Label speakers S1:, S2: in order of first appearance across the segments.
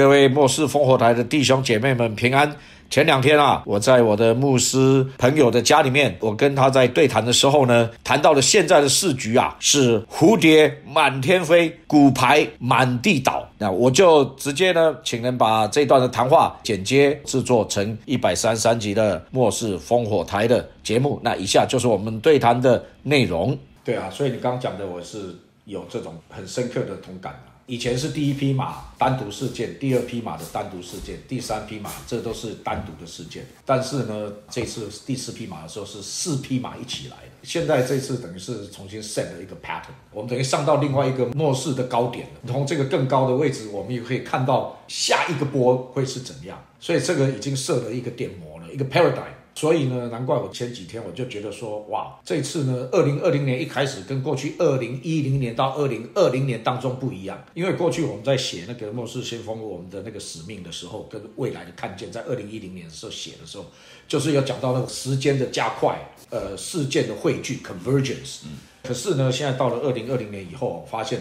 S1: 各位末世烽火台的弟兄姐妹们平安。前两天啊，我在我的牧师朋友的家里面，我跟他在对谈的时候呢，谈到了现在的市局啊，是蝴蝶满天飞，骨牌满地倒。那我就直接呢，请人把这段的谈话剪接制作成一百三十三集的末世烽火台的节目。那以下就是我们对谈的内容。对啊，所以你刚刚讲的，我是有这种很深刻的同感。以前是第一匹马单独事件，第二匹马的单独事件，第三匹马这都是单独的事件。但是呢，这次第四匹马的时候是四匹马一起来的。现在这次等于是重新 set 了一个 pattern，我们等于上到另外一个末世的高点了。从这个更高的位置，我们也可以看到下一个波会是怎样。所以这个已经设了一个点模了，一个 paradigm。所以呢，难怪我前几天我就觉得说，哇，这次呢，二零二零年一开始跟过去二零一零年到二零二零年当中不一样，因为过去我们在写那个《末世先锋》我们的那个使命的时候，跟未来的看见，在二零一零年的时候写的时候，就是要讲到那个时间的加快，呃，事件的汇聚 （convergence）。可是呢，现在到了二零二零年以后，发现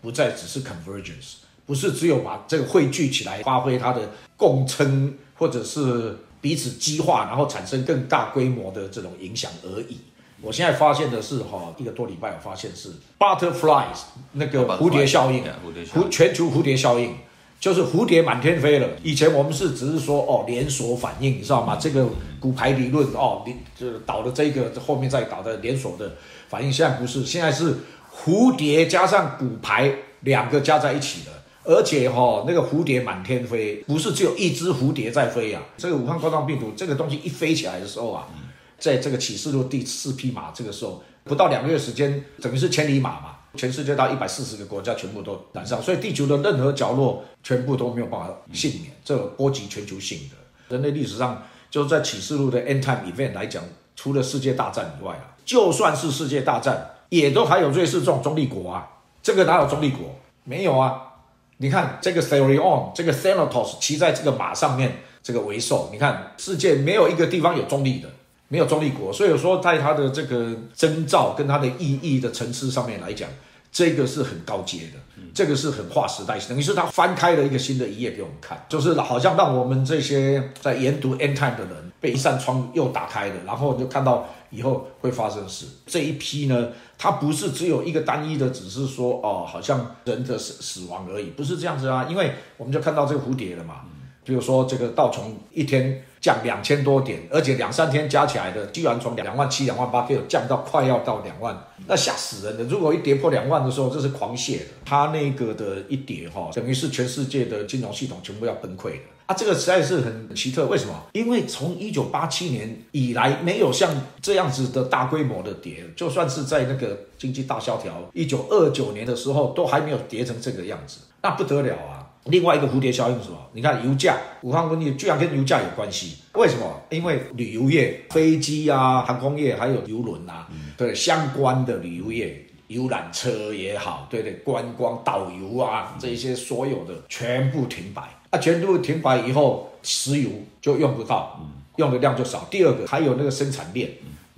S1: 不再只是 convergence，不是只有把这个汇聚起来，发挥它的共撑，或者是。彼此激化，然后产生更大规模的这种影响而已。我现在发现的是，哈，一个多礼拜我发现是 butterflies 那个蝴蝶效应，蝴全球蝴蝶效应，就是蝴蝶满天飞了。以前我们是只是说，哦，连锁反应，你知道吗？这个骨牌理论，哦，你就是倒的这个后面再倒的连锁的反应，现在不是，现在是蝴蝶加上骨牌两个加在一起的。而且哈，那个蝴蝶满天飞，不是只有一只蝴蝶在飞啊。这个武汉冠状病毒这个东西一飞起来的时候啊，在这个启示录第四匹马，这个时候不到两个月时间，等于是千里马嘛，全世界到一百四十个国家全部都染上，所以地球的任何角落全部都没有办法幸免，这波及全球性的。人类历史上就在启示录的 end time event 来讲，除了世界大战以外啊，就算是世界大战，也都还有瑞士这种中立国啊，这个哪有中立国？没有啊。你看这个 Therion，这个 Thanatos 骑在这个马上面，这个为兽。你看世界没有一个地方有中立的，没有中立国。所以说，在它的这个征兆跟它的意义的层次上面来讲，这个是很高阶的，这个是很划时代性。等于是它翻开了一个新的一页给我们看，就是好像让我们这些在研读 End Time 的人，被一扇窗又打开了，然后就看到以后会发生的事。这一批呢？它不是只有一个单一的，只是说哦，好像人的死死亡而已，不是这样子啊。因为我们就看到这个蝴蝶了嘛，比如说这个道虫一天降两千多点，而且两三天加起来的，居然从两万七、两万八，可以降到快要到两万，那吓死人了。如果一跌破两万的时候，这是狂泻的。它那个的一跌哈，等于是全世界的金融系统全部要崩溃的。啊，这个实在是很奇特，为什么？因为从一九八七年以来，没有像这样子的大规模的跌，就算是在那个经济大萧条一九二九年的时候，都还没有跌成这个样子，那不得了啊！另外一个蝴蝶效应是什么？你看油价，武汉瘟疫居然跟油价有关系，为什么？因为旅游业、飞机啊、航空业还有游轮啊，对相关的旅游业、游览车也好，对对，观光导游啊，这些所有的全部停摆。啊，全部停摆以后，石油就用不到，用的量就少。第二个，还有那个生产链，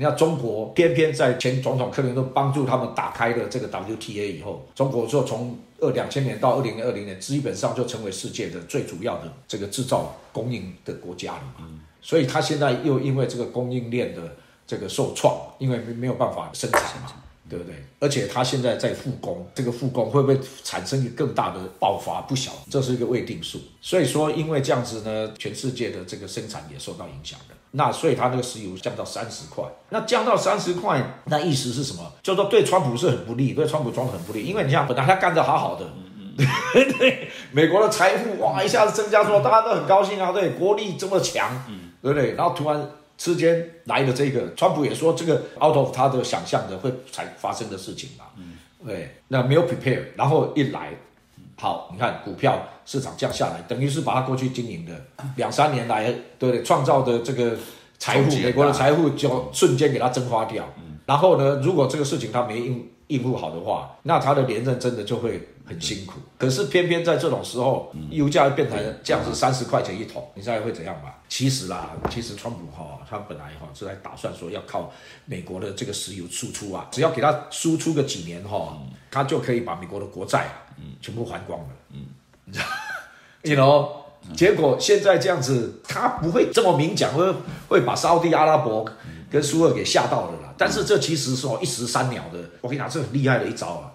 S1: 你看中国偏偏在前总统克林顿帮助他们打开了这个 WTA 以后，中国就从二两千年到二零二零年，基本上就成为世界的最主要的这个制造供应的国家了嘛。所以，他现在又因为这个供应链的这个受创，因为没没有办法生产嘛。对不对？而且他现在在复工，这个复工会不会产生一个更大的爆发？不晓，这是一个未定数。所以说，因为这样子呢，全世界的这个生产也受到影响的。那所以他那个石油降到三十块，那降到三十块，那意思是什么？就说对川普是很不利，对川普装的很不利。因为你像本来他干得好好的嗯，对，美国的财富哇一下子增加，说大家都很高兴啊，对，国力这么强，嗯对不对？然后突然。之间来的这个，川普也说这个 out of 他的想象的会才发生的事情嘛，嗯对，那没有 prepare，然后一来，好，你看股票市场降下来，等于是把他过去经营的两三年来对创造的这个财富，美国的财富就瞬间给他蒸发掉，然后呢，如果这个事情他没应应付好的话，那他的连任真的就会。很辛苦，可是偏偏在这种时候，油价变成这样子三十块钱一桶，你猜会怎样吧？其实啦，其实川普哈，他本来哈是在打算说要靠美国的这个石油输出啊，只要给他输出个几年哈，他就可以把美国的国债嗯。全部还光了，嗯，你知道，，you know，结果现在这样子，他不会这么明讲，会会把沙地阿拉伯跟苏二给吓到了啦。但是这其实是哦一石三鸟的，我跟你讲，这很厉害的一招啊。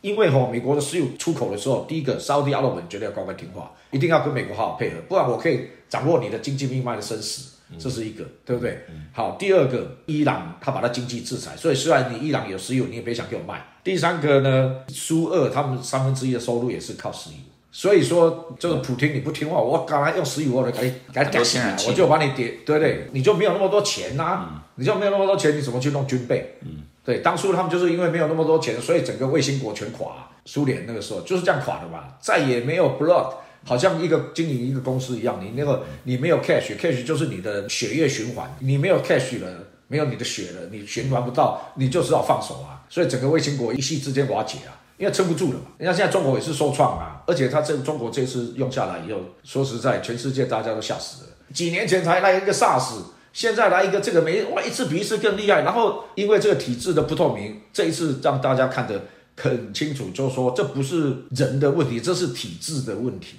S1: 因为吼，美国的石油出口的时候，第一个沙地阿拉伯绝对要乖乖听话，一定要跟美国好好配合，不然我可以掌握你的经济命脉的生死，这是一个，对不对？好，第二个，伊朗他把他经济制裁，所以虽然你伊朗有石油，你也别想给我卖。第三个呢，苏二他们三分之一的收入也是靠石油，所以说这个普京你不听话，我刚才用石油我给给给起来，我就把你跌，对不对？你就没有那么多钱呐，你就没有那么多钱，你怎么去弄军备？嗯。对，当初他们就是因为没有那么多钱，所以整个卫星国全垮。苏联那个时候就是这样垮的嘛，再也没有 blood，好像一个经营一个公司一样，你那个你没有 cash，cash 就是你的血液循环，你没有 cash 了，没有你的血了，你循环不到，你就只好放手啊。所以整个卫星国一夕之间瓦解啊，因为撑不住了嘛。人家现在中国也是受创啊，而且他这中国这次用下来以后，说实在，全世界大家都吓死了。几年前才来一个 SARS。现在来一个这个没哇，一次比一次更厉害。然后因为这个体制的不透明，这一次让大家看得很清楚，就是说这不是人的问题，这是体制的问题。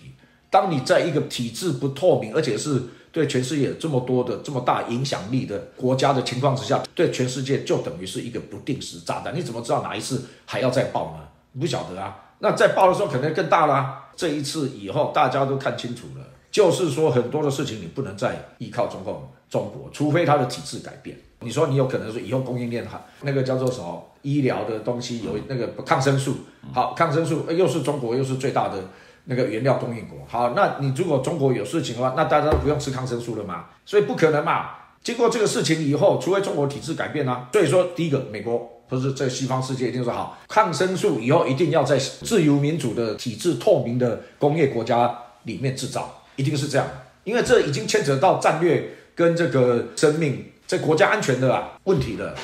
S1: 当你在一个体制不透明，而且是对全世界这么多的这么大影响力的国家的情况之下，对全世界就等于是一个不定时炸弹。你怎么知道哪一次还要再爆呢？不晓得啊。那再爆的时候可能更大啦。这一次以后大家都看清楚了，就是说很多的事情你不能再依靠中共。中国，除非它的体制改变，你说你有可能说以后供应链哈，那个叫做什么医疗的东西有那个抗生素，好，抗生素又是中国又是最大的那个原料供应国，好，那你如果中国有事情的话，那大家都不用吃抗生素了嘛？所以不可能嘛。经过这个事情以后，除非中国体制改变啊，所以说第一个，美国不是在西方世界一定说好，抗生素以后一定要在自由民主的体制透明的工业国家里面制造，一定是这样，因为这已经牵扯到战略。跟这个生命、这国家安全的问题了，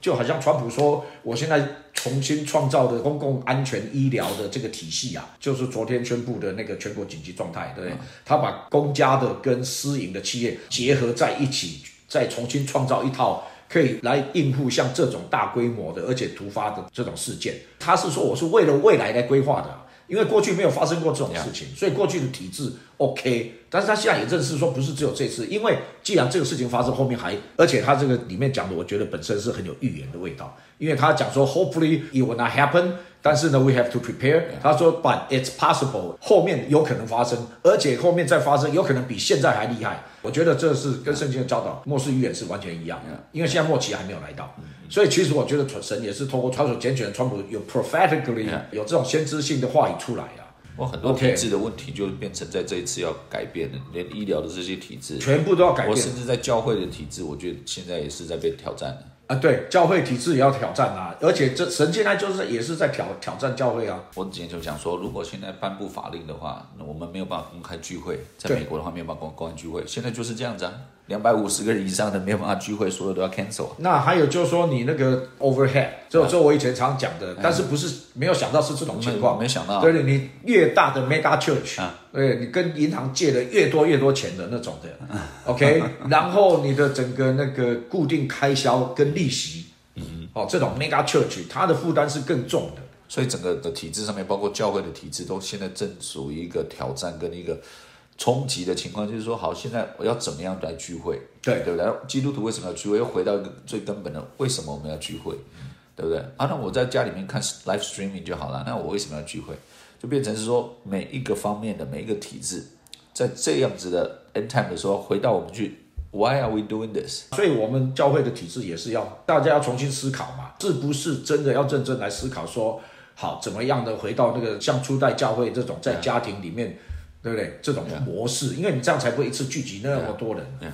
S1: 就好像川普说，我现在重新创造的公共安全医疗的这个体系啊，就是昨天宣布的那个全国紧急状态，对不对？他把公家的跟私营的企业结合在一起，再重新创造一套可以来应付像这种大规模的而且突发的这种事件。他是说，我是为了未来来规划的。因为过去没有发生过这种事情，所以过去的体制 OK，但是他现在也认识说不是只有这次，因为既然这个事情发生，后面还而且他这个里面讲的，我觉得本身是很有预言的味道，因为他讲说 Hopefully it will not happen，但是呢 We have to prepare。他说 But it's possible，后面有可能发生，而且后面再发生有可能比现在还厉害。我觉得这是跟圣经的教导末世预言是完全一样的，因为现在末期还没有来到。所以其实我觉得神也是通过川普拣选川普有 prophetically 有这种先知性的话语出来啊。
S2: 我很多体制的问题就变成在这一次要改变的，连医疗的这些体制
S1: 全部都要改变。
S2: 我甚至在教会的体制，我觉得现在也是在被挑战的。
S1: 啊，对，教会体制也要挑战啊，而且这神现在就是也是在挑挑战教会啊。
S2: 我之前就讲说，如果现在颁布法令的话，那我们没有办法公开聚会，在美国的话没有办法公公开聚会，现在就是这样子啊。两百五十个人以上的没有办法聚会，所有都要 cancel。
S1: 那还有就是说，你那个 overhead，就就我以前常讲的，但是不是没有想到是这种情况，
S2: 没想到。
S1: 对对，你越大的 mega church，对，你跟银行借的越多越多钱的那种的，OK，然后你的整个那个固定开销跟利息，嗯，哦，这种 mega church，它的负担是更重的。
S2: 所以整个的体制上面，包括教会的体制，都现在正属于一个挑战跟一个。冲击的情况就是说，好，现在我要怎么样来聚会？
S1: 对
S2: 对不对？基督徒为什么要聚会？又回到一个最根本的，为什么我们要聚会？对不对？啊，那我在家里面看 live streaming 就好了。那我为什么要聚会？就变成是说，每一个方面的每一个体制，在这样子的 end time 的时候，回到我们去，Why are we doing this？
S1: 所以，我们教会的体制也是要大家要重新思考嘛，是不是真的要认真来思考？说好，怎么样的回到那个像初代教会这种在家庭里面。对不对？这种模式，因为你这样才不会一次聚集那么多人。
S2: 对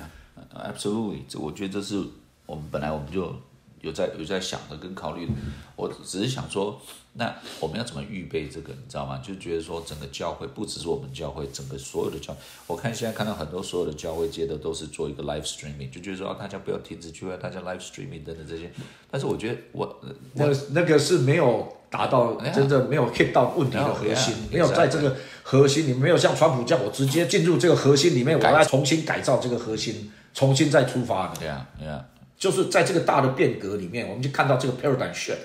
S2: ，absolutely，这我觉得这是我们本来我们就有在有在想的跟考虑的。我只是想说，那我们要怎么预备这个？你知道吗？就觉得说，整个教会不只是我们教会，整个所有的教，我看现在看到很多所有的教会接的都是做一个 live streaming，就觉得说大家不要停止聚会，大家 live streaming 等等这些。但是我觉得我
S1: 那那个是没有。达到真正没有 hit 到问题的核心，没有在这个核心里，没有像川普这样，我直接进入这个核心里面，我要重新改造这个核心，重新再出发。
S2: 对啊，对啊，
S1: 就是在这个大的变革里面，我们就看到这个 paradigm shift。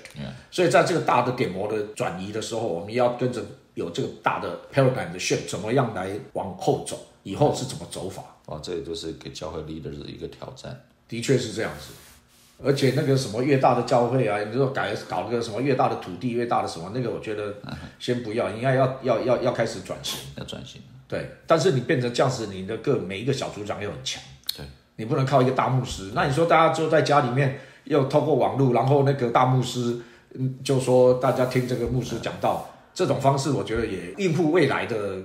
S1: 所以在这个大的点模的转移的时候，我们要跟着有这个大的 paradigm 的 shift，怎么样来往后走，以后是怎么走法？
S2: 哦，这也就是给教会 leader 的一个挑战。
S1: 的确是这样子。而且那个什么越大的教会啊，你说改搞那个什么越大的土地越大的什么，那个我觉得先不要，应该要要要要开始转型。
S2: 要转型。
S1: 对，但是你变成这样子，你的各每一个小组长又很强，
S2: 对，
S1: 你不能靠一个大牧师。那你说大家就在家里面又透过网络，然后那个大牧师，嗯，就说大家听这个牧师讲道，这种方式我觉得也应付未来的，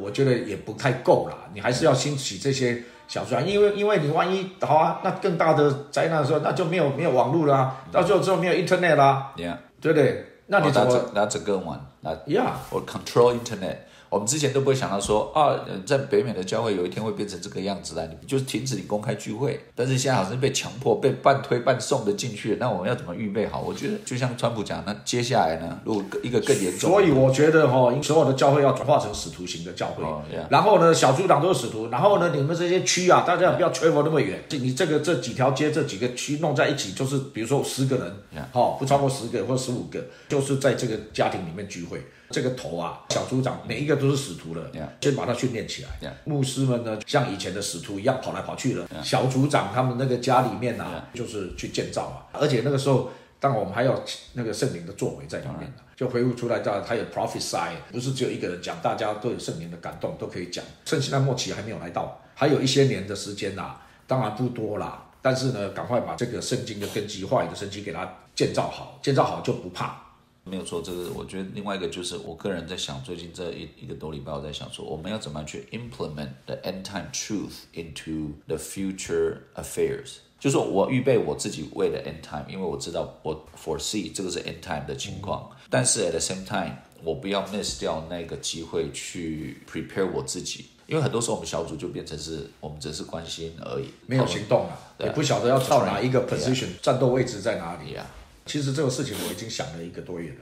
S1: 我觉得也不太够啦。你还是要兴起这些小船，因为因为你万一好啊，那更大的灾难的时候，那就没有没有网络啦，到最后之后没有 internet 啦
S2: ，Yeah，
S1: 对不对？那你怎么
S2: that's a, good one.
S1: That？Yeah。
S2: or control internet. 我们之前都不会想到说啊，呃在北美的教会有一天会变成这个样子来，你就是停止你公开聚会。但是现在好像被强迫、被半推半送的进去了。那我们要怎么预备好？我觉得就像川普讲，那接下来呢，如果一个更严重，
S1: 所以我觉得哈、所有的教会要转化成使徒型的教会。
S2: 哦，yeah
S1: 然后呢，小组长都是使徒。然后呢，你们这些区啊，大家不要 travel 那么远。你这个这几条街、这几个区弄在一起，就是比如说十个人好、不超过十个或十五个，就是在这个家庭里面聚会。这个头啊，小组长每一个都是使徒了先把他训练起来。牧师们呢，像以前的使徒一样跑来跑去了。小组长他们那个家里面啊，就是去建造啊，而且那个时候，当然我们还有那个圣灵的作为在里面啊就回顾出来，他他有 prophesy，不是只有一个人讲，大家都有圣灵的感动，都可以讲。趁现在末期还没有来到，还有一些年的时间啦、当然不多啦。但是呢，赶快把这个圣经的根基、话语的圣经给它建造好，建造好就不怕。
S2: 没有错，这个我觉得另外一个就是我个人在想，最近这一一个多礼拜我在想说，我们要怎么样去 implement the end time truth into the future affairs。就是我预备我自己为了 end time，因为我知道我 foresee 这个是 end time 的情况，但是 at the same time，我不要 miss 掉那个机会去 prepare 我自己，因为很多时候我们小组就变成是我们只是关心而已，
S1: 没有行动啊，也不晓得要到哪一个 position，战斗位置在哪里
S2: 呀。
S1: 其实这个事情我已经想了一个多月了。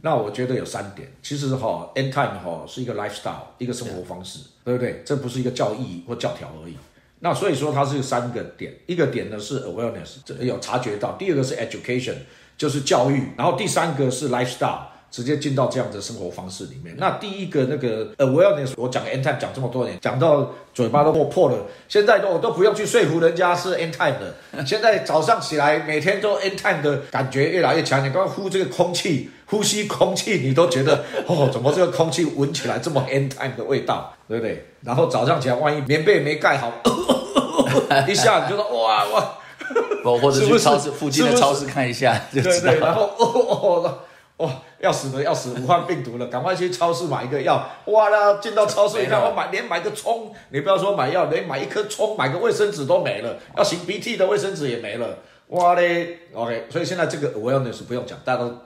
S1: 那我觉得有三点，其实哈，end time 哈是一个 lifestyle，一个生活方式，对不对？这不是一个教义或教条而已。那所以说它是三个点，一个点呢是 awareness，这有察觉到；第二个是 education，就是教育；然后第三个是 lifestyle。直接进到这样的生活方式里面。那第一个那个 awareness，我讲 end time 讲这么多年，讲到嘴巴都破破了。现在都我都不用去说服人家是 end time 的。现在早上起来，每天都 end time 的感觉越来越强。你刚刚呼这个空气，呼吸空气，你都觉得 哦，怎么这个空气闻起来这么 end time 的味道，对不对？然后早上起来，万一棉被没盖好，一下你就说哇哇。
S2: 或或者去超市附近的超市看一下就
S1: 对对，
S2: 知道
S1: 然后哦哦哦哦，要死了要死，武汉病毒了，赶快去超市买一个药。哇啦，进到超市一看，我买连买个葱，你不要说买药，连买一颗葱、买个卫生纸都没了，要擤鼻涕的卫生纸也没了。哇嘞，OK，所以现在这个 awareness 不用讲，大家都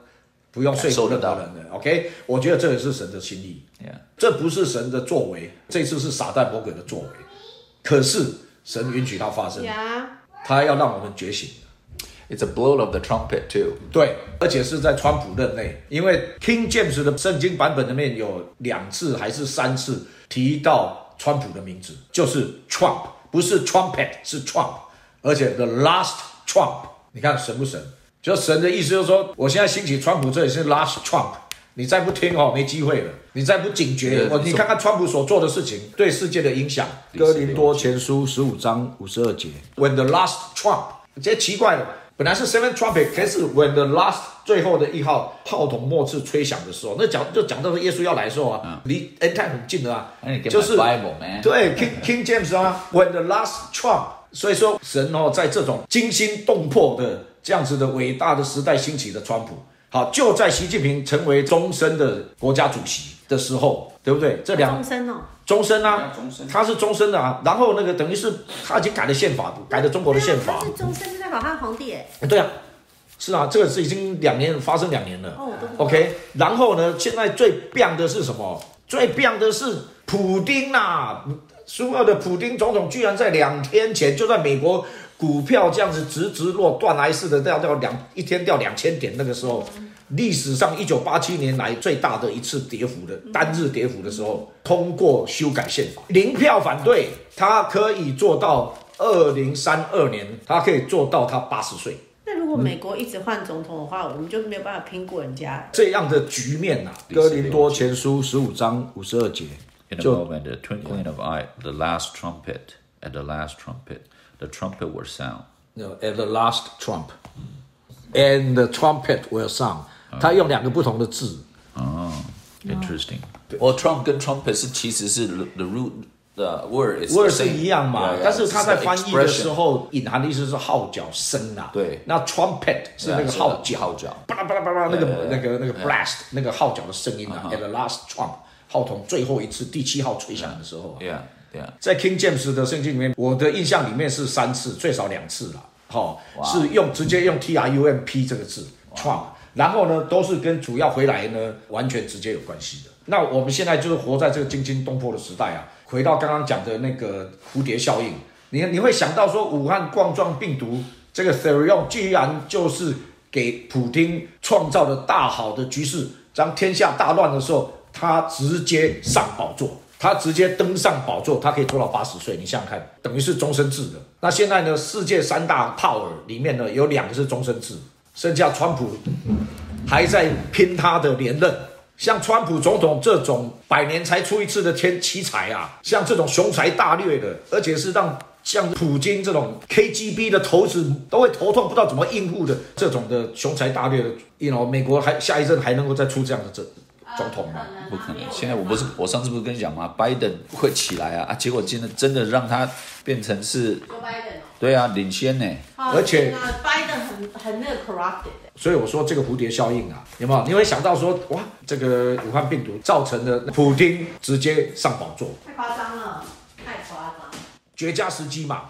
S1: 不用说服任何人的。OK，我觉得这也是神的心意
S2: ，Yeah
S1: 这不是神的作为，这次是撒旦魔鬼的作为，可是神允许它发生，
S3: 呀，
S1: 他要让我们觉醒。
S2: It's a blow of the trumpet too。
S1: 对，而且是在川普任内，因为 King James 的圣经版本里面有两次还是三次提到川普的名字，就是 Trump，不是 trumpet，是 Trump，而且 the last Trump，你看神不神？就神的意思就是说，我现在兴起川普，这里是 last Trump。你再不听哦，没机会了。你再不警觉，我你看看川普所做的事情对世界的影响。哥林多前书十五章五十二节，When the last Trump，这奇怪了，本来是 seven trumpet，开始 when the last 最后的一号炮筒末次吹响的时候，那讲就讲到耶稣要来的时候啊，离 end time 很近的啊就是
S2: Bible, man
S1: 对 King King James 啊，when the last trump，所以说神哦，在这种惊心动魄的这样子的伟大的时代兴起的川普，好，就在习近平成为终身的国家主席的时候，对不对？这两
S3: 终身哦，
S1: 终身啊
S2: 终身，
S1: 他是终身的啊。然后那个等于是他已经改了宪法，改了中国的宪法
S3: 他。是终身就代表他皇帝哎，
S1: 对啊，是啊，这个是已经两年发生两年了。
S3: 哦
S1: OK，然后呢，现在最棒的是什么？最棒的是普丁呐、苏俄的普丁总统居然在两天前就在美国股票这样子直直落断崖式的掉掉两一天掉两千点，那个时候历史上一九八七年来最大的一次跌幅的单日跌幅的时候，通过修改宪法，零票反对，他可以做到二零三二年，他可以做到他八十岁。
S3: 那如果果美国一直换总统的话，我们就没有办法拼过人家。
S1: 这样的局面呐、哥林多前书十五章五十二节
S2: In a
S1: 就
S2: moment, the twinkling of eye, the last trumpet, at the last trumpet, the trumpet will sound.
S1: No, at the last trump, and the trumpet will sound。他用两个不同的字哦
S2: ，interesting。我 trump 跟 trumpet 是其实是 the root 的 word
S1: word 是一样嘛，但是他在翻译的时候，隐含的意思是号角声啊。
S2: 对，
S1: 那 trumpet 是那个号角
S2: 号角，
S1: 巴拉巴拉巴拉那个那个那个 blast 那个号角的声音啊。At the last trump 号筒最后一次第七号吹响的时候啊。
S2: Yeah，Yeah。
S1: 在 King James 的圣经里面，我的印象里面是三次最少两次了。好，是用直接用 T R U M P 这个字 trump。然后呢都是跟主要回来呢完全直接有关系的。那我们现在就是活在这个惊心动魄的时代啊，回到刚刚讲的那个蝴蝶效应，你你会想到说武汉冠状病毒这个 Therion 居然就是给普京创造了大好的局势，当天下大乱的时候，他直接上宝座。他直接登上宝座，他可以拖到八十岁，你想想看，等于是终身制的。那现在呢，世界三大 power 里面呢，有两个是终身制，剩下川普还在拼他的连任。像川普总统这种百年才出一次的天奇才啊，像这种雄才大略的，而且是让像普京这种 KGB 的头子都会头痛，不知道怎么应付的这种的雄才大略的，you know，美国还下一任还能够再出这样的这总统吗？
S2: 不可能！现在我不是我上次不是跟你讲吗？拜登会起来啊啊！结果今天真的让他变成是，对啊，领先呢。
S3: 哦，
S1: 而且
S3: 掰的很很那个 corrupted 的。
S1: 所以我说这个蝴蝶效应啊，有没有？你会想到说，哇，这个武汉病毒造成的普京直接上宝座，
S3: 太夸张了，太夸张了。
S1: 绝佳时机嘛。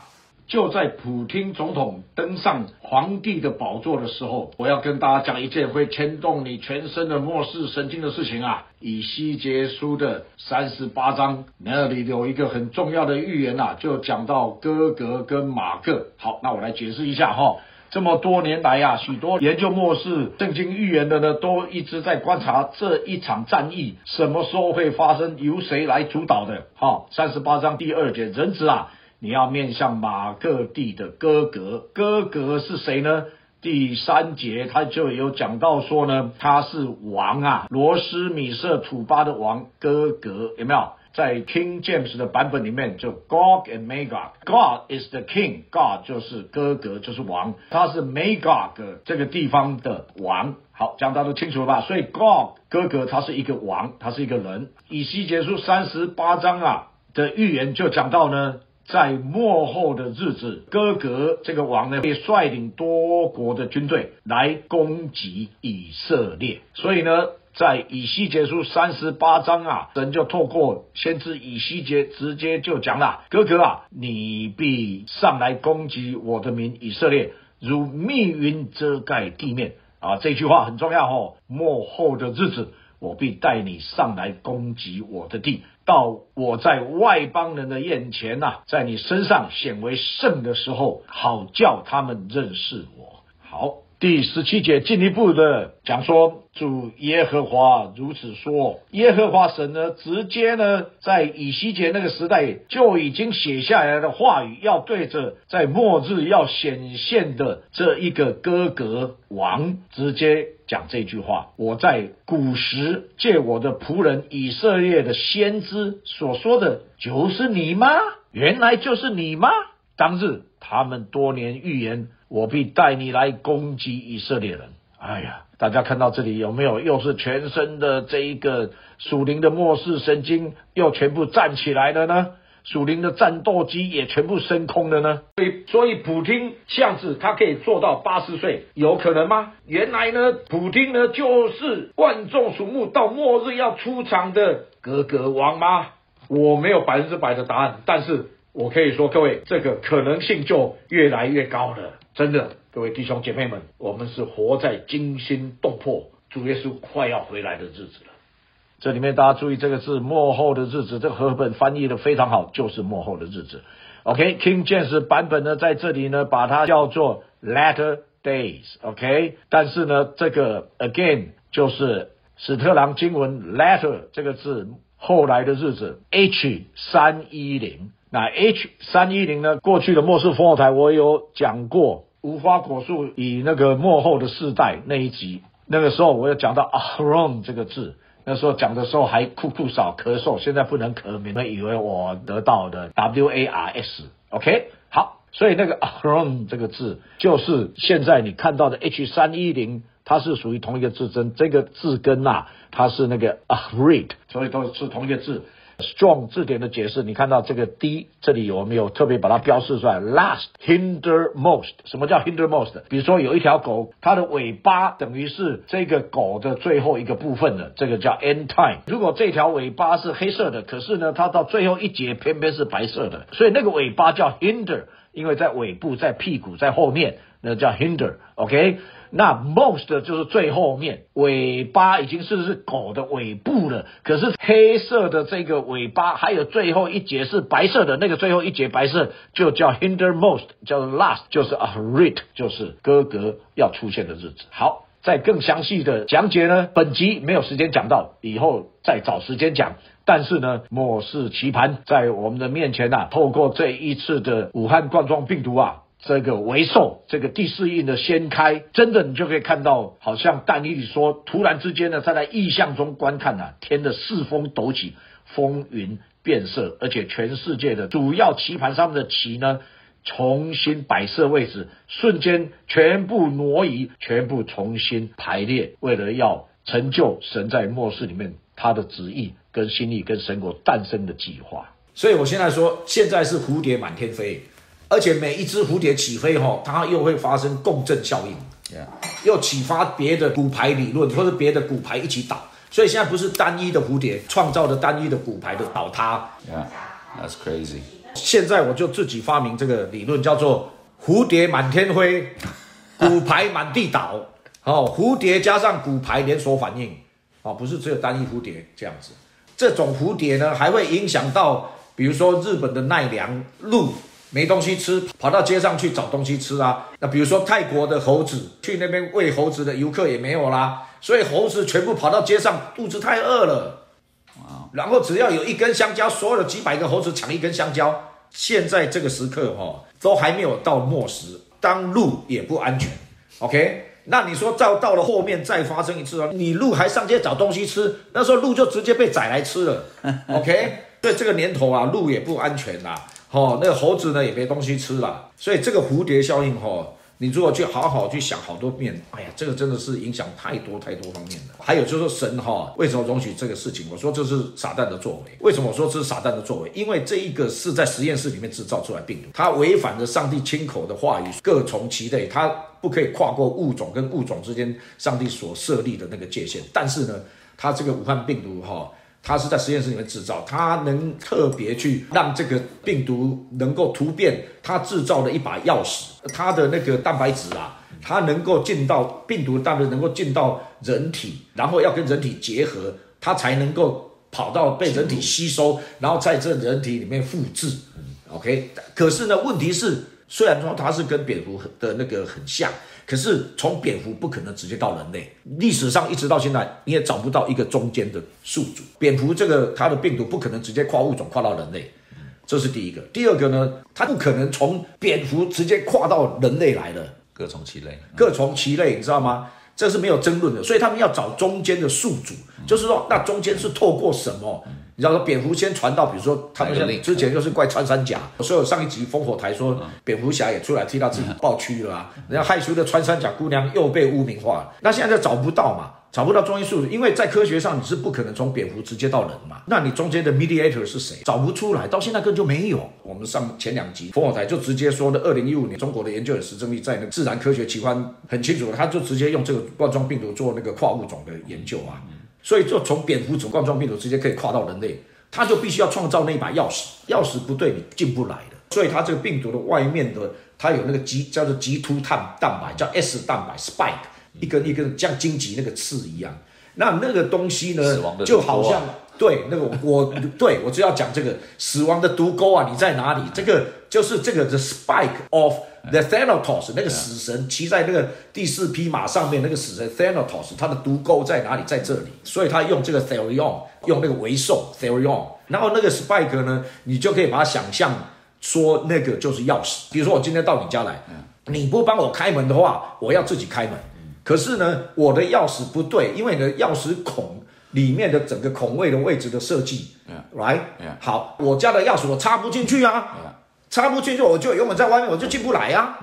S1: 就在普京总统登上皇帝的宝座的时候，我要跟大家讲一件会牵动你全身的末世神经的事情啊！以西结书的三十八章那里有一个很重要的预言啊，就讲到哥格跟马各。好，那我来解释一下哈。这么多年来啊，许多研究末世圣经预言的呢，都一直在观察这一场战役什么时候会发生，由谁来主导的。好，三十八章第二节，人子啊，你要面向马各地的哥哥，哥哥是谁呢？第三节他就有讲到说呢，他是王啊，罗斯米色土巴的王哥哥，有没有？在 King James 的版本里面，就 Gog and Magog。God is the king，God 就是哥哥，就是王，他是 Magog 这个地方的王。好，这样大家都清楚了吧？所以 Gog 哥哥他是一个王，他是一个人。以西结书三十八章啊的预言就讲到呢。在末后的日子，哥格这个王呢，会率领多国的军队来攻击以色列。所以呢，在以西结书三十八章啊，神就透过先知以西结直接就讲了：哥格啊，你必上来攻击我的民以色列，如密云遮盖地面啊。这句话很重要哦。末后的日子，我必带你上来攻击我的地。到我在外邦人的眼前呐、在你身上显为圣的时候，好叫他们认识我。好，第十七节进一步的讲说，主耶和华如此说，耶和华神呢，直接呢，在以西结那个时代就已经写下来的话语，要对着在末日要显现的这一个哥哥王，直接讲这句话。我在古时借我的仆人以色列的先知所说的，就是你吗？原来就是你吗？当日他们多年预言，我必带你来攻击以色列人。哎呀，大家看到这里有没有？又是全身的这一个属灵的末世神经又全部站起来了呢？属灵的战斗机也全部升空了呢？所以，所以普京这样子，他可以做到八十岁，有可能吗？原来呢，普京呢就是万众瞩目到末日要出场的格格王吗？我没有百分之百的答案，但是我可以说，各位，这个可能性就越来越高了。真的，各位弟兄姐妹们，我们是活在惊心动魄、主耶稣快要回来的日子了。这里面大家注意这个字“幕后的日子”，这个和合本翻译的非常好，就是幕后的日子。OK，King、James 版本呢，在这里呢，把它叫做 Latter Days。OK，但是呢，这个 Again 就是史特朗经文 Latter 这个字后来的日子 H 三一零。那 H 三一零呢，过去的末世烽火台我有讲过。无花果树以那个幕后的世代那一集，那个时候我有讲到 Ahron 这个字，那时候讲的时候还酷酷少咳嗽，现在不能咳，你们以为我得到的 W A R S，OK，、好，所以那个 Ahron 这个字就是现在你看到的 H 三一零。它是属于同一个字根，这个字根呐、它是那个 ahrit，所以都是同一个字。Strong 字典的解释，你看到这个 d 这里有没有特别把它标示出来？Last hindermost，什么叫 hindermost？比如说有一条狗，它的尾巴等于是这个狗的最后一个部分的，这个叫 end time。如果这条尾巴是黑色的，可是呢，它到最后一节偏偏是白色的，所以那个尾巴叫 hinder，因为在尾部、在屁股、在后面，那叫 hinder。OK。那 most 就是最后面，尾巴已经是是狗的尾部了，可是黑色的这个尾巴还有最后一节是白色的，那个最后一节白色就叫 hindermost，叫 last，就是 a rit，就是哥哥要出现的日子。好，在更详细的讲解呢，本集没有时间讲到，以后再找时间讲。但是呢，末世棋盘在我们的面前呐、透过这一次的武汉冠状病毒啊。这个为寿，这个第四印的掀开，真的你就可以看到，好像但以理说，突然之间呢，他在意象中观看啊，天的四风陡起，风云变色，而且全世界的主要棋盘上面的棋呢，重新摆设位置，瞬间全部挪移，全部重新排列，为了要成就神在末世里面他的旨意、跟心意、跟神国诞生的计划。所以我现在说，现在是蝴蝶满天飞。而且每一只蝴蝶起飞哈，它又会发生共振效应
S2: ，Yeah.
S1: 又启发别的骨牌理论或者别的骨牌一起倒，所以现在不是单一的蝴蝶创造的单一的骨牌的倒塌
S2: ，Yeah. That's crazy.
S1: 现在我就自己发明这个理论，叫做蝴蝶满天飞，骨牌满地倒。哦，蝴蝶加上骨牌连锁反应，哦，不是只有单一蝴蝶这样子。这种蝴蝶呢，还会影响到，比如说日本的奈良鹿没东西吃，跑到街上去找东西吃啊。那比如说泰国的猴子，去那边喂猴子的游客也没有啦，所以猴子全部跑到街上，肚子太饿了。然后只要有一根香蕉，所有的几百个猴子抢一根香蕉。现在这个时刻哈、哦，都还没有到末时，当路也不安全。OK，那你说到到了后面再发生一次哦，你鹿还上街找东西吃，那时候鹿就直接被宰来吃了。OK，所以这个年头啊，鹿也不安全啦。哦，那个猴子呢也没东西吃啦。所以这个蝴蝶效应哦。你如果去好好去想好多遍，哎呀，这个真的是影响太多太多方面了。还有就是神哈、为什么容许这个事情？我说这是撒旦的作为。为什么我说这是撒旦的作为？因为这一个是在实验室里面制造出来病毒，它违反了上帝亲口的话语，各从其类，它不可以跨过物种跟物种之间上帝所设立的那个界限。但是呢，它这个武汉病毒哈、它是在实验室里面制造，它能特别去让这个病毒能够突变，它制造了一把钥匙，它的那个蛋白质啊，它能够进到病毒蛋白能够进到人体，然后要跟人体结合，它才能够跑到被人体吸收，然后在这人体里面复制。OK，可是呢，问题是，虽然说它是跟蝙蝠的那个很像，可是从蝙蝠不可能直接到人类。历史上一直到现在，你也找不到一个中间的宿主。蝙蝠这个它的病毒不可能直接跨物种跨到人类，这是第一个。第二个呢，它不可能从蝙蝠直接跨到人类来的。
S2: 各从其类。
S1: 各从其类，你知道吗？这是没有争论的，所以他们要找中间的宿主，就是说，那中间是透过什么？你知道说，蝙蝠先传到，比如说他们？之前就是怪穿山甲，所以有上一集烽火台说，蝙蝠侠也出来替他自己爆区了啊，人家害羞的穿山甲姑娘又被污名化了，那现在就找不到嘛。找不到中间宿主，因为在科学上你是不可能从蝙蝠直接到人嘛。那你中间的 mediator 是谁？找不出来，到现在根本就没有。我们上前两集烽火台就直接说的，二零一五年中国的研究人石正丽在那个《自然科学》期刊很清楚，他就直接用这个冠状病毒做那个跨物种的研究啊。所以就从蝙蝠从冠状病毒直接可以跨到人类，他就必须要创造那把钥匙，钥匙不对你进不来的。所以它这个病毒的外面的，它有那个棘叫做棘突碳蛋白，叫 S 蛋白 spike，一根一根像荆棘那个刺一样。那那个东西呢就好像对那个我对我就要讲这个死亡的毒钩啊，你在哪里？这个就是这个 the spike of the Thanatos 那个死神骑在那个第四匹马上面那个死神 Thanatos，他的毒钩在哪里？在这里，所以他用这个 Therion，用那个为兽 Therion，然后那个 spike 呢，你就可以把它想象说那个就是钥匙。比如说我今天到你家来，你不帮我开门的话，我要自己开门。可是呢，我的钥匙不对，因为你的钥匙孔里面的整个孔位的位置的设计
S2: Yeah.，right？Yeah.
S1: 好，我家的钥匙我插不进去啊。插不进去，我就原本在外面，我就进不来呀、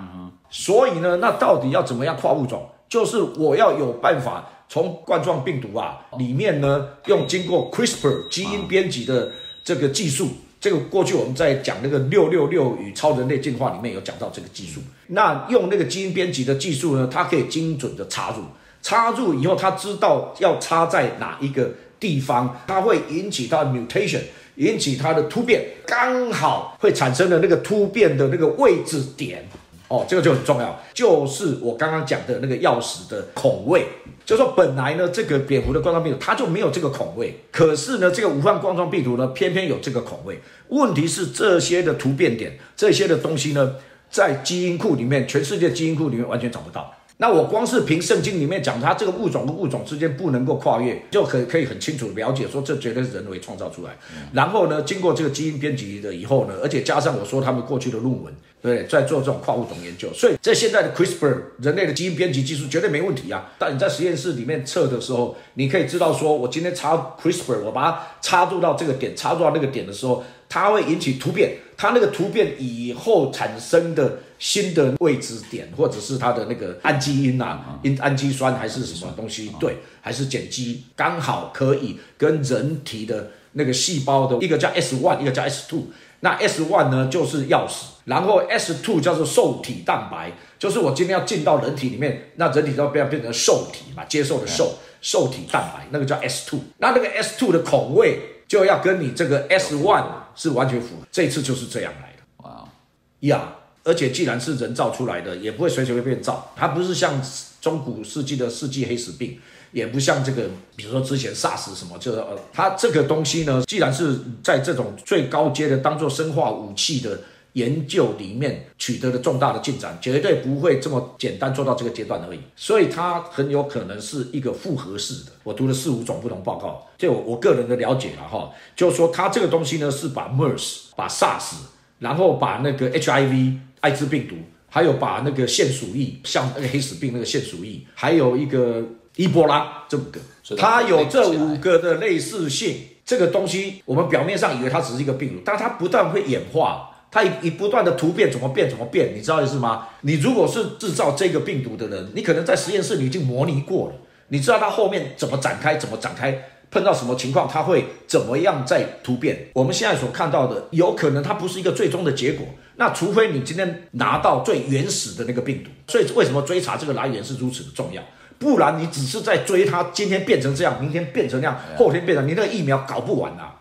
S1: 所以呢，那到底要怎么样跨物种？就是我要有办法从冠状病毒啊里面呢，用经过 CRISPR 基因编辑的这个技术，这个过去我们在讲那个六六六与超人类进化里面有讲到这个技术。那用那个基因编辑的技术呢，它可以精准的插入，插入以后，它知道要插在哪一个地方，它会引起它的 mutation。引起它的突变，刚好会产生的那个突变的那个位置点，哦，这个就很重要，就是我刚刚讲的那个钥匙的孔位，就说本来呢，这个蝙蝠的冠状病毒它就没有这个孔位，可是呢，这个武汉冠状病毒呢，偏偏有这个孔位。问题是这些的突变点，这些的东西呢，在基因库里面，全世界基因库里面完全找不到。那我光是凭圣经里面讲，它这个物种跟物种之间不能够跨越，就可可以很清楚了解说，这绝对是人为创造出来。然后呢，经过这个基因编辑的以后呢，而且加上我说他们过去的论文，对对，在做这种跨物种研究，所以在现在的 CRISPR 人类的基因编辑技术绝对没问题啊。但你在实验室里面测的时候，你可以知道说，我今天插 CRISPR，我把它插入到这个点，插入到那个点的时候，它会引起突变，它那个突变以后产生的新的位置点，或者是它的那个氨基因啊，因氨基酸还是什么东西，对，还是碱基，刚好可以跟人体的那个细胞的一个叫 S one，一个叫 S two。那 S one 呢就是钥匙，然后 S two 叫做受体蛋白，就是我今天要进到人体里面，那人体要变变成受体嘛，接受的受受体蛋白，那个叫 S two。那那个 S two 的口味就要跟你这个 S one 是完全符合，这次就是这样来的。
S2: 哇，
S1: 呀，而且既然是人造出来的，也不会随随便便造，它不是像中古世纪的世纪黑死病，也不像这个，比如说之前 SARS 什么，就是呃，它这个东西呢，既然是在这种最高阶的当做生化武器的研究里面取得了重大的进展，绝对不会这么简单做到这个阶段而已，所以它很有可能是一个复合式的。我读了四五种不同报告，就我我个人的了解了哈，就是说它这个东西呢是把 MERS、把 SARS。然后把那个 HIV 艾滋病毒，还有把那个腺鼠疫，像那个黑死病那个腺鼠疫，还有一个伊波拉这五个，
S2: 它
S1: 它有这五个的类似性。这个东西我们表面上以为它只是一个病毒，但它不但会演化。它一一不断的突变，怎么变怎么变，你知道意思吗？你如果是制造这个病毒的人，你可能在实验室里已经模拟过了，你知道它后面怎么展开，怎么展开，碰到什么情况，它会怎么样再突变？我们现在所看到的，有可能它不是一个最终的结果。那除非你今天拿到最原始的那个病毒，所以为什么追查这个来源是如此的重要？不然你只是在追它，今天变成这样，明天变成那样，后天变成，你那个疫苗搞不完啊。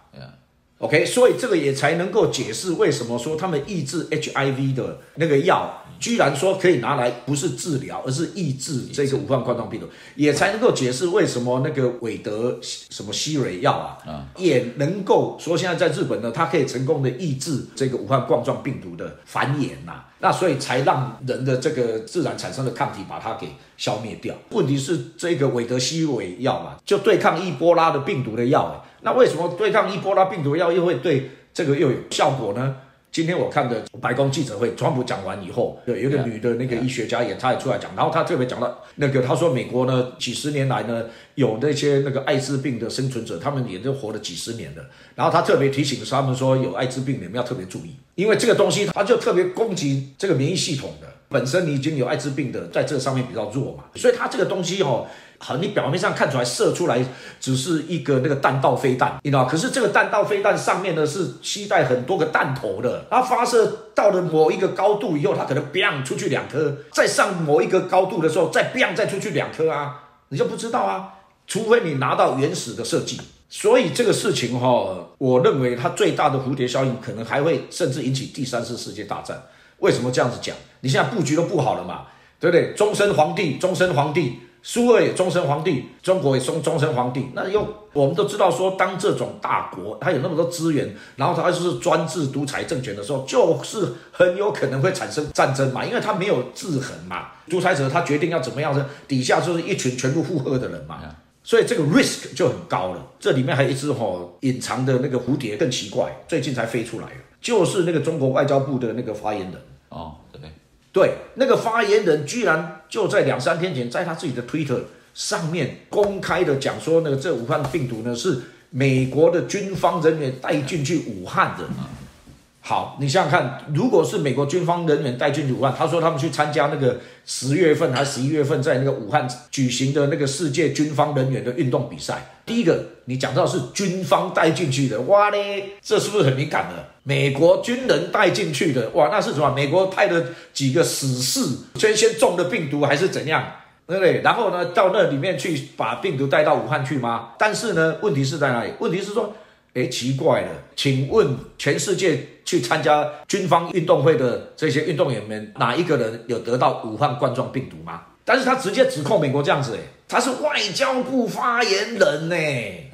S1: OK，所以这个也才能够解释为什么说他们抑制 HIV 的那个药，居然说可以拿来不是治疗，而是抑制这个武汉冠状病毒，也才能够解释为什么那个韦德什么西蕊药啊，也能够说现在在日本呢，它可以成功的抑制这个武汉冠状病毒的繁衍呐、那所以才让人的这个自然产生的抗体把它给消灭掉。问题是这个韦德西韦药嘛，就对抗伊波拉的病毒的药，哎那为什么对抗伊波拉病毒药又会对这个又有效果呢？今天我看的白宫记者会，川普讲完以后，有有一个女的那个医学家也，她也出来讲，然后她特别讲到那个，她说美国呢几十年来呢有那些那个艾滋病的生存者，他们也都活了几十年了，然后她特别提醒他们说，有艾滋病你们要特别注意，因为这个东西它就特别攻击这个免疫系统的，本身你已经有艾滋病的，在这上面比较弱嘛，所以它这个东西哦。好，你表面上看出来射出来只是一个那个弹道飞弹，你知道？可是这个弹道飞弹上面呢是携带很多个弹头的，它发射到了某一个高度以后，它可能 biang 出去两颗，再上某一个高度的时候再 biang 再出去两颗啊，你就不知道啊，除非你拿到原始的设计。所以这个事情哈、我认为它最大的蝴蝶效应可能还会甚至引起第三次世界大战。为什么这样子讲？你现在布局都布好了嘛，对不对？终身皇帝，终身皇帝。苏俄也终身皇帝，中国也终终身皇帝。那又我们都知道说，当这种大国它有那么多资源，然后它就是专制独裁政权的时候，就是很有可能会产生战争嘛，因为它没有制衡嘛。独裁者他决定要怎么样呢，底下就是一群全部附和的人嘛。所以这个 risk 就很高了。这里面还有一只吼、隐藏的那个蝴蝶更奇怪，最近才飞出来的，就是那个中国外交部的那个发言人。
S2: 哦，对，
S1: 对，那个发言人居然就在两三天前，在他自己的 Twitter 上面公开的讲说，那个这武汉病毒呢是美国的军方人员带进去武汉的。好，你想想看，如果是美国军方人员带进去武汉，他说他们去参加那个十月份还是十一月份在那个武汉举行的那个世界军方人员的运动比赛。第一个，你讲到是军方带进去的，哇嘞，这是不是很敏感的？美国军人带进去的，哇，那是什么？美国派的几个死士先先中了病毒还是怎样？对不对？然后呢，到那里面去把病毒带到武汉去吗？但是呢，问题是在哪里？问题是说。哎，奇怪了，请问全世界去参加军方运动会的这些运动员们，哪一个人有得到武汉冠状病毒吗？但是他直接指控美国这样子，哎，他是外交部发言人呢。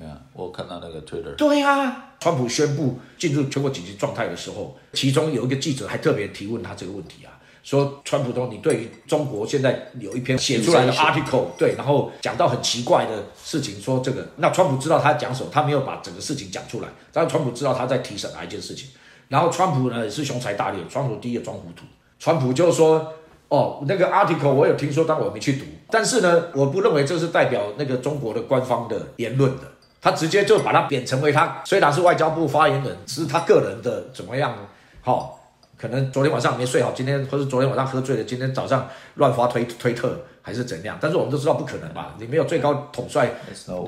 S2: 嗯，我看到那个 Twitter。
S1: 对啊，川普宣布进入全国紧急状态的时候，其中有一个记者还特别提问他这个问题啊。说川普总，你对于中国现在有一篇写出来的 article，对，然后讲到很奇怪的事情，说这个，那川普知道他讲什么，他没有把整个事情讲出来，但川普知道他在提审哪一件事情，然后川普呢也是雄才大略，川普第一个装糊涂，川普就说，哦，那个 article 我有听说，但我没去读，但是呢，我不认为这是代表那个中国的官方的言论的，他直接就把他贬成为他虽然是外交部发言人，只是他个人的怎么样，好。可能昨天晚上没睡好，今天或是昨天晚上喝醉了，今天早上乱发推推特还是怎样？但是我们都知道不可能吧？你没有最高统帅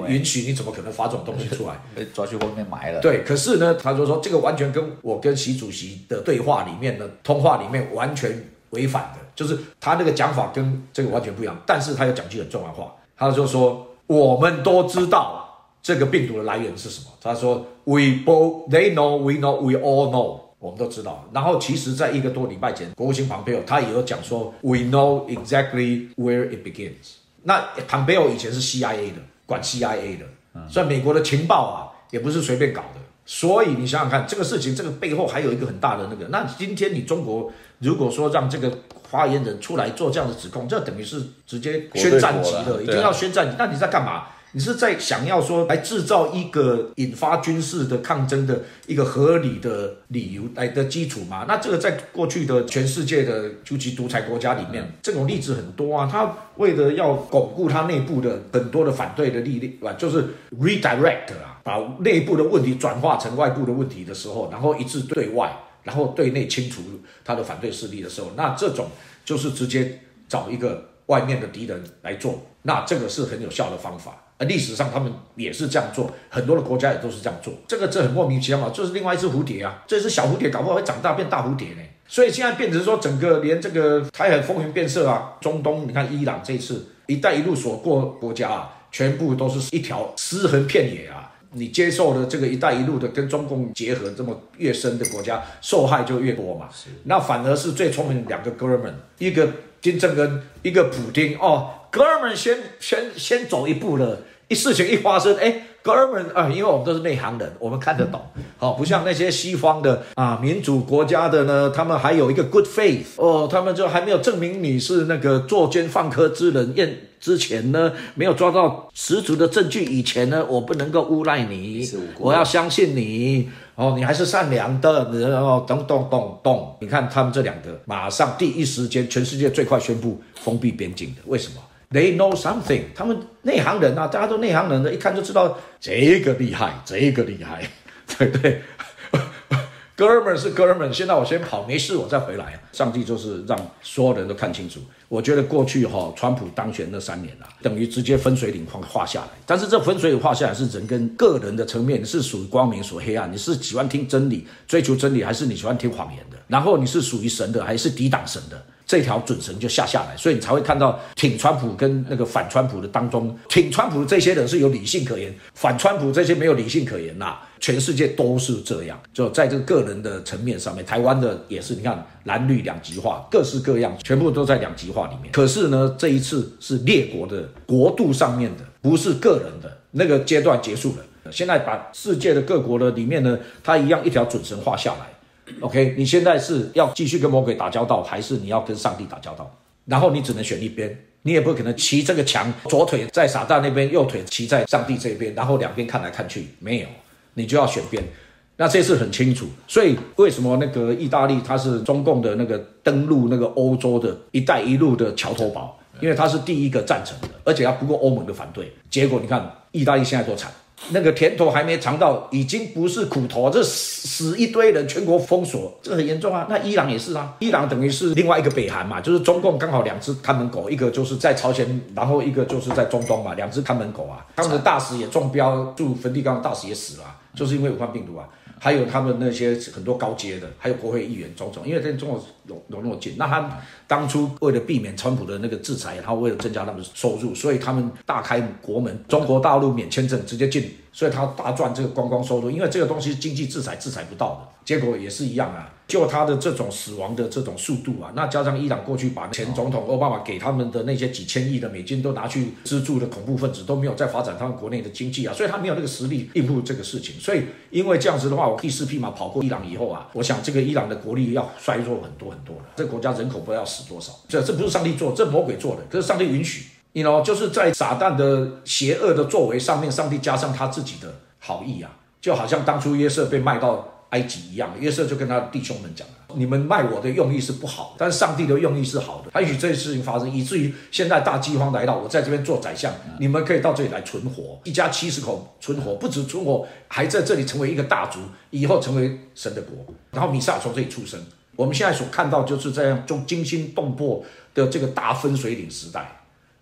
S1: 允许，你怎么可能发这种东西出来？
S2: 被抓去后面埋了。
S1: 对，可是呢，他就说这个完全跟我跟习主席的对话里面的通话里面完全违反的，就是他那个讲法跟这个完全不一样。但是他又讲句很重要的话，他就说我们都知道这个病毒的来源是什么。他说：“We both, they know, we know, we all know。”我们都知道，然后其实，在一个多礼拜前，国务卿庞培奥他也有讲说，We know exactly where it begins。那庞培奥以前是 CIA 的，管 CIA 的，所以美国的情报啊，也不是随便搞的。所以你想想看，这个事情这个背后还有一个很大的那个。那今天你中国如果说让这个发言人出来做这样的指控，这等于是直接宣战级了，一定要宣战。那你在干嘛？你是在想要说来制造一个引发军事的抗争的一个合理的理由来的基础吗？那这个在过去的全世界的尤其独裁国家里面，这种例子很多啊。他为了要巩固他内部的很多的反对的力量，就是 redirect 啊，把内部的问题转化成外部的问题的时候，然后一致对外，然后对内清除他的反对势力的时候，那这种就是直接找一个外面的敌人来做，那这个是很有效的方法。而历史上他们也是这样做，很多的国家也都是这样做。这个这很莫名其妙嘛，就是另外一只蝴蝶啊，这只小蝴蝶搞不好会长大变大蝴蝶呢。所以现在变成说，整个连这个台海风云变色啊，中东你看伊朗这次“一带一路”所过国家啊，全部都是一条尸横遍野啊。你接受了这个“一带一路”的跟中共结合这么越深的国家，受害就越多嘛。那反而是最聪明两个哥们，一个金正恩，一个普丁。哦。哥们先先先走一步了，一事情一发生，哎，哥们啊，因为我们都是内行人，我们看得懂，好，不像那些西方的啊民主国家的呢，他们还有一个 good faith 哦，他们就还没有证明你是那个作奸犯科之人，验之前呢，没有抓到十足的证据以前呢，我不能够诬赖你，我要相信你哦，你还是善良的，然后咚咚咚咚，你看他们这两个，马上第一时间，全世界最快宣布封闭边境的，为什么？They know something，他们内行人啊，大家都内行人的，一看就知道这个厉害，这个厉害，对不对？哥们是哥们，现在我先跑，没事我再回来。上帝就是让所有人都看清楚。我觉得过去哈，川普当选那三年啊，等于直接分水岭画画下来。但是这分水岭画下来是人跟个人的层面，是属于光明，属黑暗。你是喜欢听真理、追求真理，还是你喜欢听谎言的？然后你是属于神的，还是抵挡神的？这条准绳就下下来，所以你才会看到挺川普跟那个反川普的当中，挺川普的这些人是有理性可言，反川普这些没有理性可言呐。全世界都是这样，就在这个个人的层面上面，台湾的也是，你看蓝绿两极化，各式各样，全部都在两极化里面。可是呢，这一次是列国的国度上面的，不是个人的那个阶段结束了。现在把世界的各国的里面呢，它一样一条准绳画下来。OK，你现在是要继续跟魔鬼打交道，还是你要跟上帝打交道？然后你只能选一边，你也不可能骑这个墙，左腿在撒旦那边，右腿骑在上帝这边，然后两边看来看去，没有，你就要选边。那这次很清楚，所以为什么那个意大利它是中共的那个登陆那个欧洲的一带一路的桥头堡？因为它是第一个赞成的，而且它不顾欧盟的反对。结果你看，意大利现在多惨，那个甜头还没尝到，已经不是苦头，这死死一堆人，全国封锁，这很严重啊。那伊朗也是啊，伊朗等于是另外一个北韩嘛，就是中共刚好两只看门狗，一个就是在朝鲜，然后一个就是在中东嘛，两只看门狗啊。他们的大使也中标，驻梵蒂冈大使也死了，就是因为武汉病毒啊。还有他们那些很多高阶的，还有国会议员种种，因为在中国有有那么近。那他当初为了避免川普的那个制裁，然后为了增加他们的收入，所以他们大开国门，中国大陆免签证直接进，所以他大赚这个观光收入。因为这个东西经济制裁制裁不到的，结果也是一样啊。就他的这种死亡的这种速度啊，那加上伊朗过去把前总统奥巴马给他们的那些几千亿的美金都拿去资助的恐怖分子，都没有再发展他们国内的经济啊，所以他没有那个实力应付这个事情。所以因为这样子的话，我第四匹马跑过伊朗以后啊，我想这个伊朗的国力要衰弱很多很多了。这国家人口不知道要死多少，这这不是上帝做，这魔鬼做的，可是上帝允许，你 know，就是在撒旦的邪恶的作为上面，上帝加上他自己的好意啊，就好像当初约瑟被卖到。埃及一样，约瑟就跟他弟兄们讲了：“你们卖我的用意是不好，但是上帝的用意是好的。他允许这些事情发生，以至于现在大饥荒来到，我在这边做宰相，你们可以到这里来存活，一家七十口存活，不止存活，还在这里成为一个大族，以后成为神的国。然后米撒从这里出生。我们现在所看到就是这样，就惊心动魄的这个大分水岭时代。”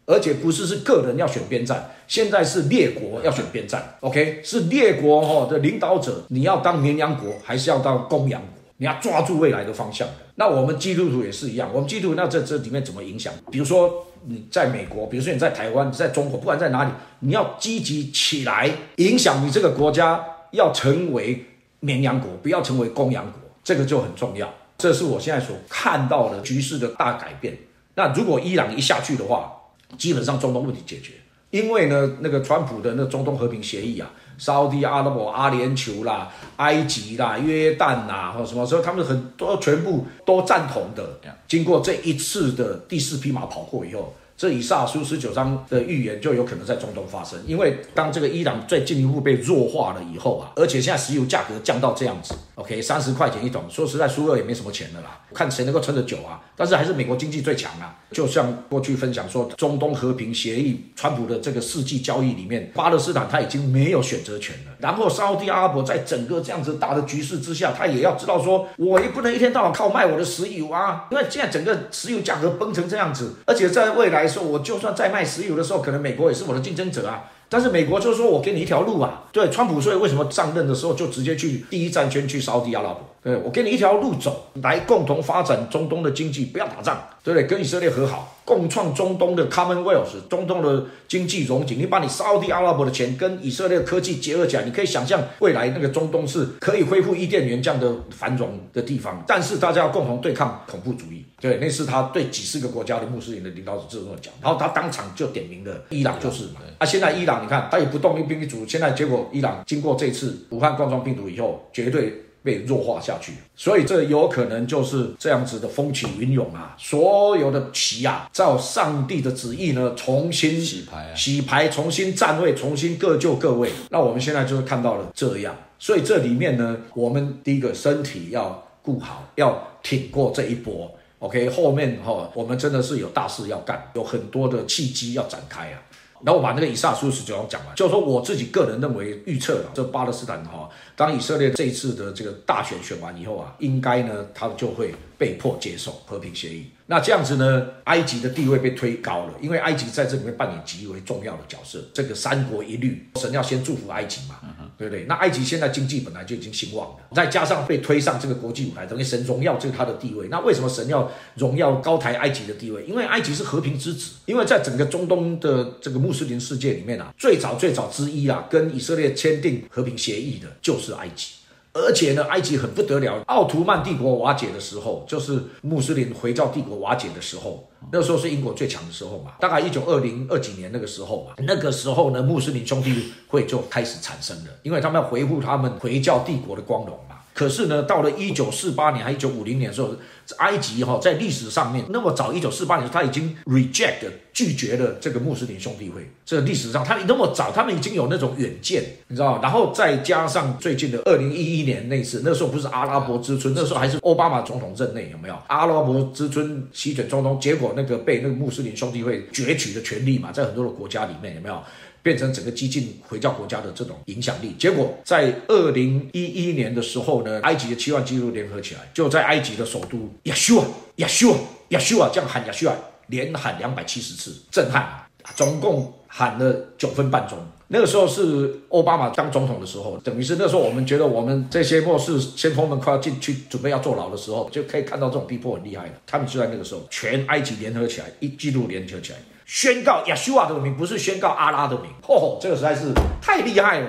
S1: 而且不是是个人要选边站，现在是列国要选边站。OK，是列国哈的领导者，你要当绵羊国还是要当公羊国？你要抓住未来的方向。那我们基督徒也是一样，我们基督徒那这这里面怎么影响？比如说你在美国，比如说你在台湾，在中国，不管在哪里，你要积极起来，影响你这个国家要成为绵羊国，不要成为公羊国，这个就很重要。这是我现在所看到的局势的大改变。那如果伊朗一下去的话，基本上中东问题解决，因为呢，那个川普的那中东和平协议啊，沙特阿拉伯、阿联酋啦、埃及啦、约旦啦，或什么时候他们很多全部都赞同的。经过这一次的第四匹马跑过以后。这以撒书十九章的预言就有可能在中东发生，因为当这个伊朗再进一步被弱化了以后啊，而且现在石油价格降到这样子，OK，三十块钱一桶，说实在，苏俄也没什么钱的啦，看谁能够撑得久啊。但是还是美国经济最强啊。就像过去分享说，中东和平协议，川普的这个世纪交易里面，巴勒斯坦他已经没有选择权了。然后沙特阿拉伯在整个这样子大的局势之下，他也要知道说，我也不能一天到晚靠卖我的石油啊，因为现在整个石油价格崩成这样子，而且在未来。说，我就算在卖石油的时候，可能美国也是我的竞争者啊。但是美国就是说我给你一条路啊。对，川普所以为什么上任的时候就直接去第一战圈去烧迪阿拉伯？呃我给你一条路走，来共同发展中东的经济，不要打仗，对不对？跟以色列和好。共创中东的 Commonwealth，中东的经济融景。你把你沙特阿拉伯的钱跟以色列科技结合起来，你可以想象未来那个中东是可以恢复伊甸园这样的繁荣的地方。但是大家要共同对抗恐怖主义。对，那是他对几十个国家的穆斯林的领导者这么讲。然后他当场就点名了伊朗就是嘛。啊，现在伊朗你看他也不动用兵力主，现在结果伊朗经过这次武汉冠状病毒以后，绝对。被弱化下去，所以这有可能就是这样子的风起云涌啊！所有的旗啊，照上帝的旨意呢，重新
S2: 洗牌，
S1: 洗牌，重新站位，重新各就各位。那我们现在就是看到了这样，所以这里面呢，我们第一个身体要顾好，要挺过这一波。OK，后面哈，我们真的是有大事要干，有很多的契机要展开啊。然后我把那个以撒书十九章讲完，就是说我自己个人认为预测了这巴勒斯坦哈，当以色列这一次的这个大选选完以后啊，应该呢，他就会被迫接受和平协议。那这样子呢，埃及的地位被推高了，因为埃及在这里面扮演极为重要的角色。这个三国一律，神要先祝福埃及嘛，对不对？那埃及现在经济本来就已经兴旺了，再加上被推上这个国际舞台，等于神荣耀这个他的地位。那为什么神要荣耀高抬埃及的地位？因为埃及是和平之子，因为在整个中东的这个穆斯林世界里面啊，最早最早之一啊，跟以色列签订和平协议的就是是埃及。而且呢，埃及很不得了。奥图曼帝国瓦解的时候，就是穆斯林回教帝国瓦解的时候，那时候是英国最强的时候嘛。大概一九二零二几年那个时候嘛，那个时候呢，穆斯林兄弟会就开始产生了，因为他们要维护他们回教帝国的光荣嘛。可是呢，到了一九四八年还一九五零年的时候，埃及哈在历史上面那么早，一九四八年他已经 reject 拒绝了这个穆斯林兄弟会。这个历史上他那么早，他们已经有那种远见，你知道然后再加上最近的二零一一年那次，那时候不是阿拉伯之春，那时候还是奥巴马总统任内，有没有阿拉伯之春席卷中东？结果那个被那个穆斯林兄弟会攫取的权利嘛，在很多的国家里面有没有？变成整个激进回教国家的这种影响力，结果在二零一一年的时候呢，埃及的七万基督联合起来，就在埃及的首都亚修啊，亚修啊，亚修啊，这样喊亚修啊，连喊两百七十次，震撼，总共喊了九分半钟。那个时候是奥巴马当总统的时候，等于是那时候我们觉得我们这些末世先锋们快要进去准备要坐牢的时候，就可以看到这种逼迫很厉害的。他们就在那个时候，全埃及联合起来，一记录联合起来。宣告亚修瓦的名，不是宣告阿拉的名。吼吼，这个实在是太厉害了。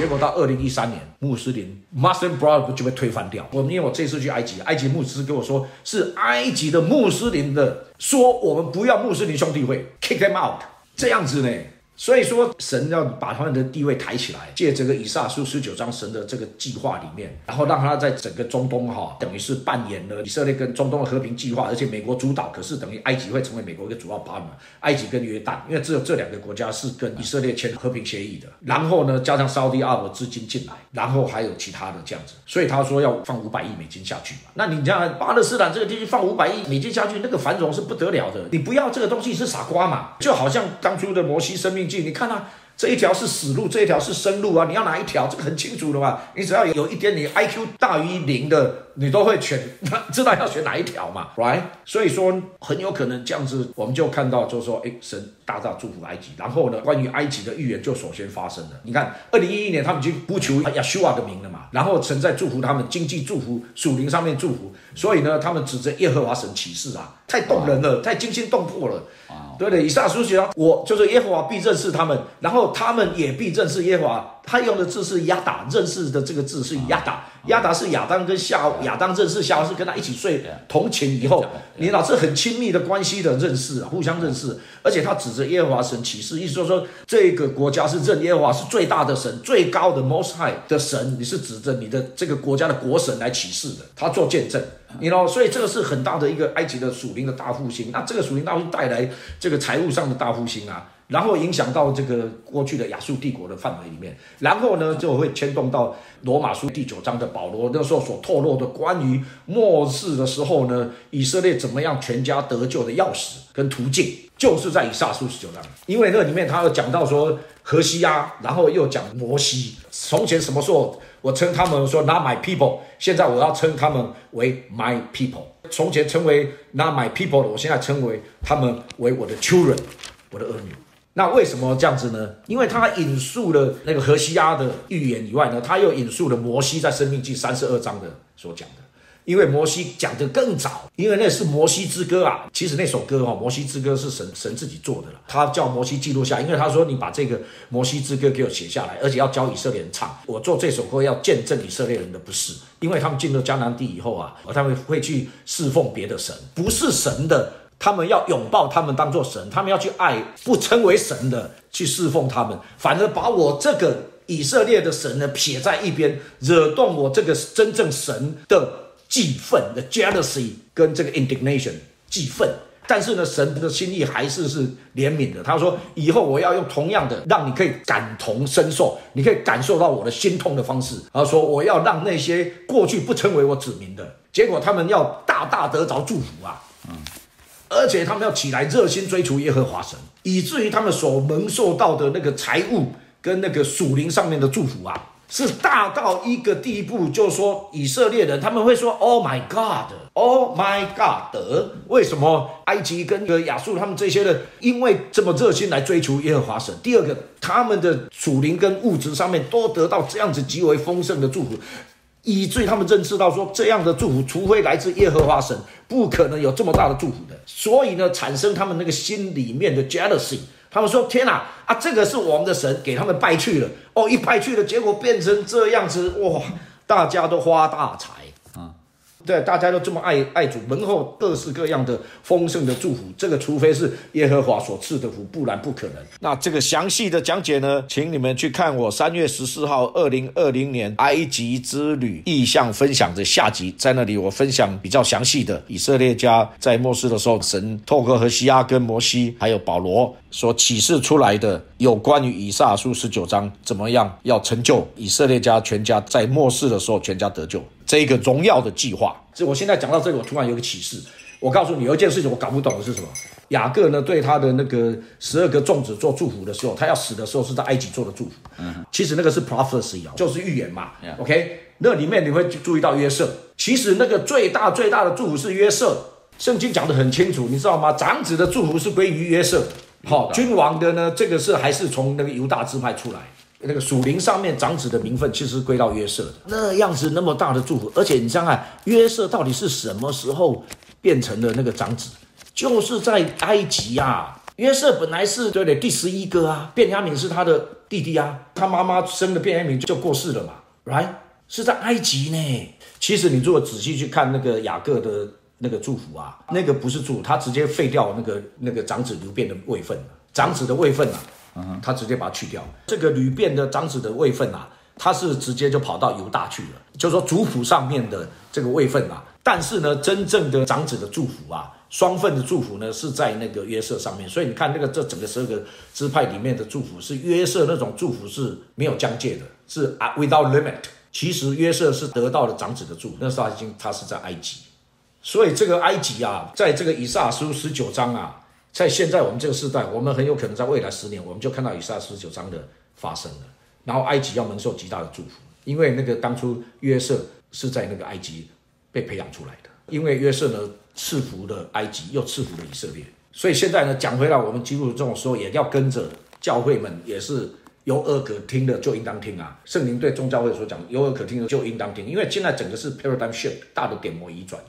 S1: 结果到二零一三年，穆斯林 Muslim b r o t h e r 就被推翻掉。我因为我这次去埃及，埃及牧师跟我说，是埃及的穆斯林的说，我们不要穆斯林兄弟会，kick them out，这样子呢。所以说，神要把他们的地位抬起来，借这个以撒书十九章神的这个计划里面，然后让他在整个中东哈，等于是扮演了以色列跟中东的和平计划，而且美国主导，可是等于埃及会成为美国一个主要把门埃及跟约旦，因为只有这两个国家是跟以色列签和平协议的。然后呢，加上沙特阿拉伯资金进来，然后还有其他的这样子，所以他说要放五百亿美金下去嘛。那你像巴勒斯坦这个地区放五百亿美金下去，那个繁荣是不得了的。你不要这个东西是傻瓜嘛？就好像当初的摩西生命你看啊。这一条是死路，这一条是生路啊！你要哪一条？这个很清楚的嘛。你只要有一点你 IQ 大于零的，你都会选，知道要选哪一条嘛，right？所以说很有可能这样子，我们就看到就是说，哎，神大大祝福埃及。然后呢，关于埃及的预言就首先发生了。你看，二零一一年他们已经不求亚修瓦的名了嘛，然后神在祝福他们经济祝福、属灵上面祝福，所以呢，他们指着耶和华神起誓啊，太动人了，太惊心动魄了。对的，以撒书写我就是耶和华必认识他们，然后他们也必认识耶和华。他用的字是亚达，认识的这个字是亚达。亚达是亚当跟夏亚当认识夏娃是跟他一起睡同寝以后，你老是很亲密的关系的认识，互相认识。而且他指着耶和华神起誓，意思就是说这个国家是认耶和华是最大的神、最高的 Most High 的神。你是指着你的这个国家的国神来起誓的，他做见证。你知道，所以这个是很大的一个埃及的属灵的大复兴。那这个属灵大复兴带来这个财务上的大复兴啊，然后影响到这个过去的亚述帝国的范围里面，然后呢就会牵动到罗马书第九章的保罗那时候所透露的关于末世的时候呢，以色列怎么样全家得救的钥匙跟途径，就是在以撒书十九章，因为那里面他有讲到说何西阿，然后又讲摩西，从前什么时候？我称他们说 not my people，现在我要称他们为 my people。从前称为 not my people 的，我现在称为他们为我的 children，我的儿女。那为什么这样子呢？因为他引述了那个何西阿的预言以外呢，他又引述了摩西在生命记三十二章的所讲的。因为摩西讲的更早，因为那是摩西之歌啊。其实那首歌哈，摩西之歌是神神自己做的了。他叫摩西记录下，因为他说你把这个摩西之歌给我写下来，而且要教以色列人唱。我做这首歌要见证以色列人的不是，因为他们进入迦南地以后啊，他们会去侍奉别的神，不是神的，他们要拥抱他们当做神，他们要去爱不称为神的去侍奉他们，反而把我这个以色列的神呢撇在一边，惹动我这个真正神的。记愤的 jealousy 跟这个 indignation 记愤，但是呢，神的心意还是是怜悯的。他说：“以后我要用同样的，让你可以感同身受，你可以感受到我的心痛的方式。”他说：“我要让那些过去不称为我子民的，结果他们要大大得着祝福啊！嗯，而且他们要起来热心追求耶和华神，以至于他们所蒙受到的那个财物跟那个属灵上面的祝福啊。”是大到一个地步，就是说以色列人他们会说：“Oh my God，Oh my God！” 为什么埃及跟个亚述他们这些人因为这么热心来追求耶和华神？第二个，他们的属灵跟物质上面都得到这样子极为丰盛的祝福，以至于他们认识到说，这样的祝福除非来自耶和华神，不可能有这么大的祝福的。所以呢，产生他们那个心里面的 jealousy。他们说：“天哪，啊，这个是我们的神，给他们拜去了。哦，一拜去了，结果变成这样子，哇！大家都发大财。对，大家都这么爱爱主，门后各式各样的丰盛的祝福，这个除非是耶和华所赐的福，不然不可能。那这个详细的讲解呢，请你们去看我三月十四号二零二零年埃及之旅意向分享的下集，在那里我分享比较详细的以色列家在末世的时候，神透过何西阿跟摩西还有保罗所启示出来的有关于以撒书十九章怎么样要成就以色列家全家在末世的时候全家得救。这个荣耀的计划，这我现在讲到这里，我突然有个启示。我告诉你，有一件事情我搞不懂的是什么？雅各呢，对他的那个十二个众子做祝福的时候，他要死的时候是在埃及做的祝福。嗯，其实那个是 prophecy 啊，就是预言嘛。OK，那里面你会注意到约瑟，其实那个最大最大的祝福是约瑟。圣经讲得很清楚，你知道吗？长子的祝福是归于约瑟。好，君王的呢，这个是还是从那个犹大支派出来。那个属灵上面长子的名分，其实归到约瑟的那样子那么大的祝福，而且你想想，约瑟到底是什么时候变成了那个长子？就是在埃及呀。约瑟本来是对不对？第十一个啊，卞雅敏是他的弟弟啊，他妈妈生的卞雅敏就过世了嘛，right？是在埃及呢。其实你如果仔细去看那个雅各的那个祝福啊，那个不是祝，他直接废掉那个那个长子流变的位分长子的位分啊。他直接把它去掉。这个吕变的长子的位分啊，他是直接就跑到犹大去了，就说族谱上面的这个位分啊。但是呢，真正的长子的祝福啊，双份的祝福呢，是在那个约瑟上面。所以你看，那个这整个十二个支派里面的祝福，是约瑟那种祝福是没有疆界的，是啊 without limit。其实约瑟是得到了长子的祝福，那时候已经他是在埃及，所以这个埃及啊，在这个以撒书十九章啊。在现在我们这个时代，我们很有可能在未来十年，我们就看到以撒十九章的发生了。然后埃及要蒙受极大的祝福，因为那个当初约瑟是在那个埃及被培养出来的。因为约瑟呢赐福了埃及，又赐福了以色列。所以现在呢讲回来，我们基督徒这种时候也要跟着教会们，也是有耳可听的就应当听啊。圣灵对宗教会所讲有耳可听的就应当听，因为现在整个是 paradigm shift 大的点模移转了。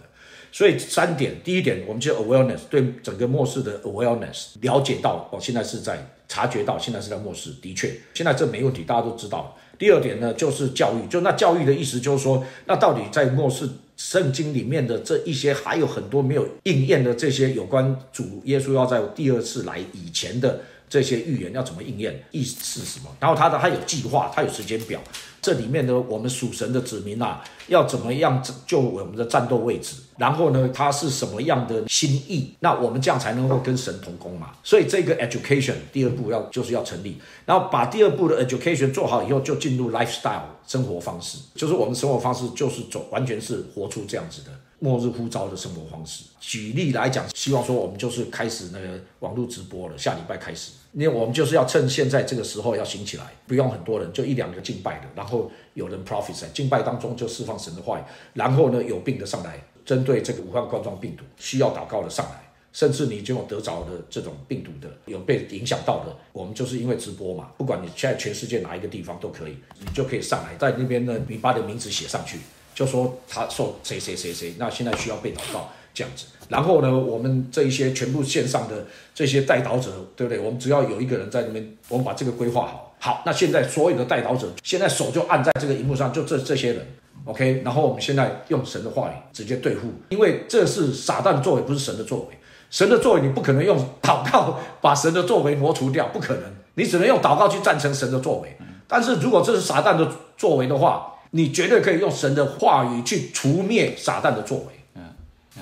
S1: 所以三点，第一点，我们就 awareness 对整个末世的 awareness 了解到，哦，现在是在察觉到，现在是在末世，的确，现在这没问题，大家都知道。第二点呢，就是教育，就那教育的意思就是说，那到底在末世圣经里面的这一些，还有很多没有应验的这些有关主耶稣要在第二次来以前的这些预言要怎么应验，意思是什么？然后他的他有计划，他有时间表。这里面呢，我们属神的子民啊，要怎么样就我们的战斗位置？然后呢，他是什么样的心意？那我们这样才能够跟神同工嘛。所以这个 education 第二步要就是要成立，然后把第二步的 education 做好以后，就进入 lifestyle 生活方式，就是我们生活方式就是走完全是活出这样子的末日呼召的生活方式。举例来讲，希望说我们就是开始那个网络直播了，下礼拜开始。因为我们就是要趁现在这个时候要兴起来，不用很多人，就一两个敬拜的，然后有人 profit 在敬拜当中就释放神的话语，然后呢有病的上来，针对这个武汉冠状病毒需要祷告的上来，甚至你已经有得着的这种病毒的有被影响到的，我们就是因为直播嘛，不管你现在全世界哪一个地方都可以，你就可以上来，在那边呢你把你的名字写上去，就说他受谁谁谁谁，那现在需要被祷告。这样子，然后呢，我们这一些全部线上的这些带导者，对不对？我们只要有一个人在那边，我们把这个规划好。好，那现在所有的带导者，现在手就按在这个荧幕上，就这这些人，OK。然后我们现在用神的话语直接对付，因为这是撒旦的作为，不是神的作为。神的作为你不可能用 祷告把神的作为挪除掉，不可能。你只能用祷告去赞成神的作为。但是如果这是撒旦的作为的话，你绝对可以用神的话语去除灭撒旦的作为。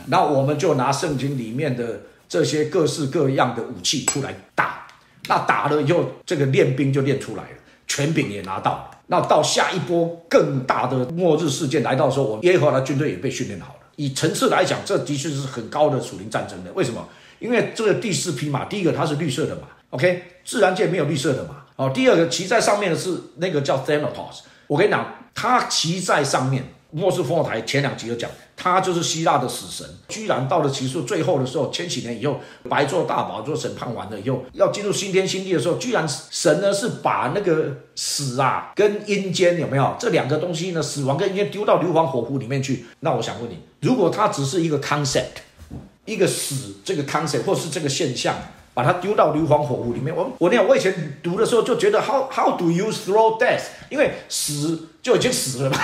S1: 那我们就拿圣经里面的这些各式各样的武器出来打，那打了以后，这个练兵就练出来了，权柄也拿到了。那到下一波更大的末日事件来到的时候，我们耶和华的军队也被训练好了。以层次来讲，这的确是很高的属灵战争的。为什么？因为这个第四匹马，第一个它是绿色的马，OK，自然界没有绿色的马。哦，第二个骑在上面的是那个叫 Thanatos，我跟你讲，他骑在上面。末世烽火台前两集有讲，他就是希腊的死神，居然到了其数最后的时候，千禧年以后，白做大宝座审判完了以后，要进入新天新地的时候，居然神呢是把那个死啊跟阴间有没有这两个东西呢？死亡跟阴间丢到硫磺火湖里面去。那我想问你，如果它只是一个 concept，一个死这个 concept 或是这个现象，把它丢到硫磺火湖里面，我我那我以前读的时候就觉得，how how do you throw death？因为死就已经死了嘛。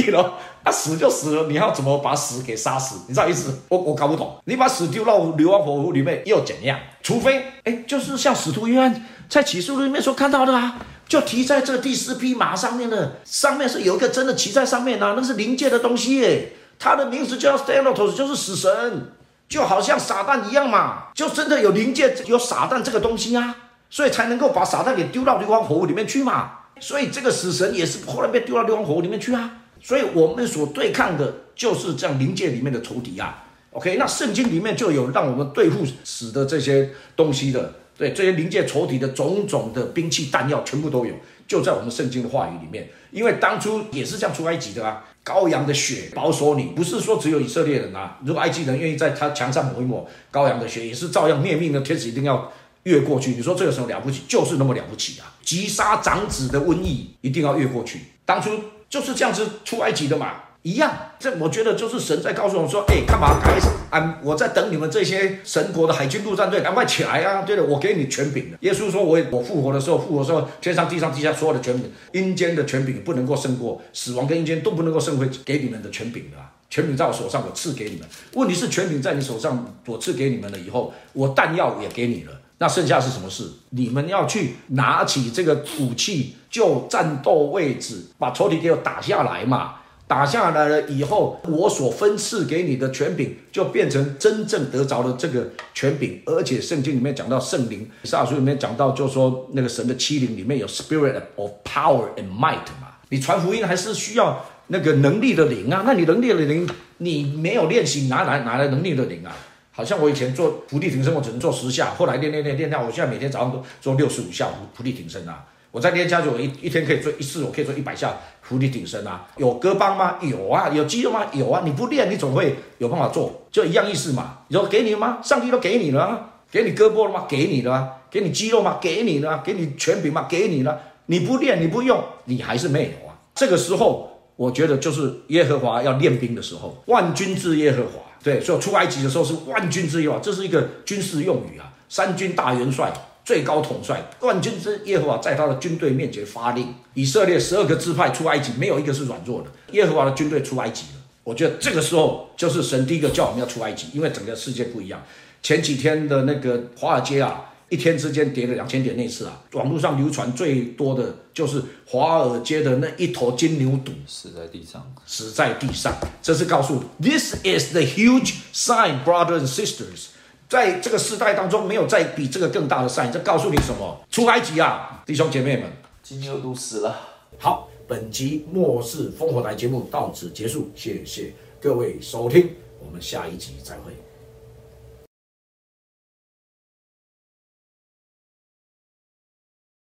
S1: You know，啊死就死了，你要怎么把死给杀死？你知道意思？我我搞不懂。你把死丢到硫磺火湖里面又怎样？除非哎，就是像使徒约翰在启示录里面所看到的啊，就提在这第四匹马上面的，上面是有一个真的骑在上面啊，那是灵界的东西耶，他的名字叫 Thanatos，就是死神，就好像撒旦一样嘛，就真的有灵界有撒旦这个东西啊，所以才能够把撒旦给丢到硫磺火湖里面去嘛。所以这个死神也是后来被丢到硫磺火里面去啊。所以我们所对抗的就是这样灵界里面的仇敌啊。OK，那圣经里面就有让我们对付死的这些东西的，对这些灵界仇敌的种种的兵器弹药全部都有，就在我们圣经的话语里面。因为当初也是这样出埃及的啊，羔羊的血保守你，不是说只有以色列人啊。如果埃及人愿意在他墙上抹一抹羔羊的血，也是照样灭命的天使一定要。越过去，你说这有什么了不起？就是那么了不起啊！击杀长子的瘟疫一定要越过去。当初就是这样子出埃及的嘛，一样。这我觉得就是神在告诉我们说：“哎，干嘛？开始啊！我在等你们这些神国的海军陆战队，赶快起来啊！对了，我给你权柄耶稣说：“我我复活的时候，复活时候，天上地上地下所有的权柄，阴间的权柄不能够胜过死亡跟阴间都不能够胜过给你们的权柄的。权柄在我手上，我赐给你们。问题是权柄在你手上，我赐给你们了以后，我弹药也给你了。”那剩下是什么事？你们要去拿起这个武器，就战斗位置，把仇敌给我打下来嘛！打下来了以后，我所分赐给你的权柄，就变成真正得着的这个权柄。而且圣经里面讲到圣灵，撒书里面讲到，就说那个神的欺凌里面有 spirit of power and might 嘛。你传福音还是需要那个能力的灵啊？那你能力的灵，你没有练习，哪来哪来能力的灵啊？好像我以前做伏地挺身，我只能做十下，后来练练练练到，我现在每天早上都做六十五下伏伏地挺身啊！我在练家就我一一天可以做一次，我可以做一百下伏地挺身啊！有胳膊吗？有啊！有肌肉吗？有啊！你不练，你总会有办法做，就一样意思嘛。你说给你吗？上帝都给你了，给你胳膊了吗？给你了，给你肌肉吗？给你了，给你权柄吗？给你了。你不练，你不用，你还是没有啊。这个时候，我觉得就是耶和华要练兵的时候，万军之耶和华。对，所以出埃及的时候是万军之耶和华，这是一个军事用语啊。三军大元帅、最高统帅，万军之耶和华在他的军队面前发令。以色列十二个支派出埃及，没有一个是软弱的。耶和华的军队出埃及了。我觉得这个时候就是神第一个叫我们要出埃及，因为整个世界不一样。前几天的那个华尔街啊。一天之间跌了两千点那次啊，网络上流传最多的就是华尔街的那一头金牛犊
S2: 死在地上，
S1: 死在地上。这是告诉，This is the huge sign, brothers and sisters，在这个时代当中，没有再比这个更大的 sign。这告诉你什么？出埃及啊，弟兄姐妹们，
S2: 金牛犊死了。
S1: 好，本集末世烽火台节目到此结束，谢谢各位收听，我们下一集再会。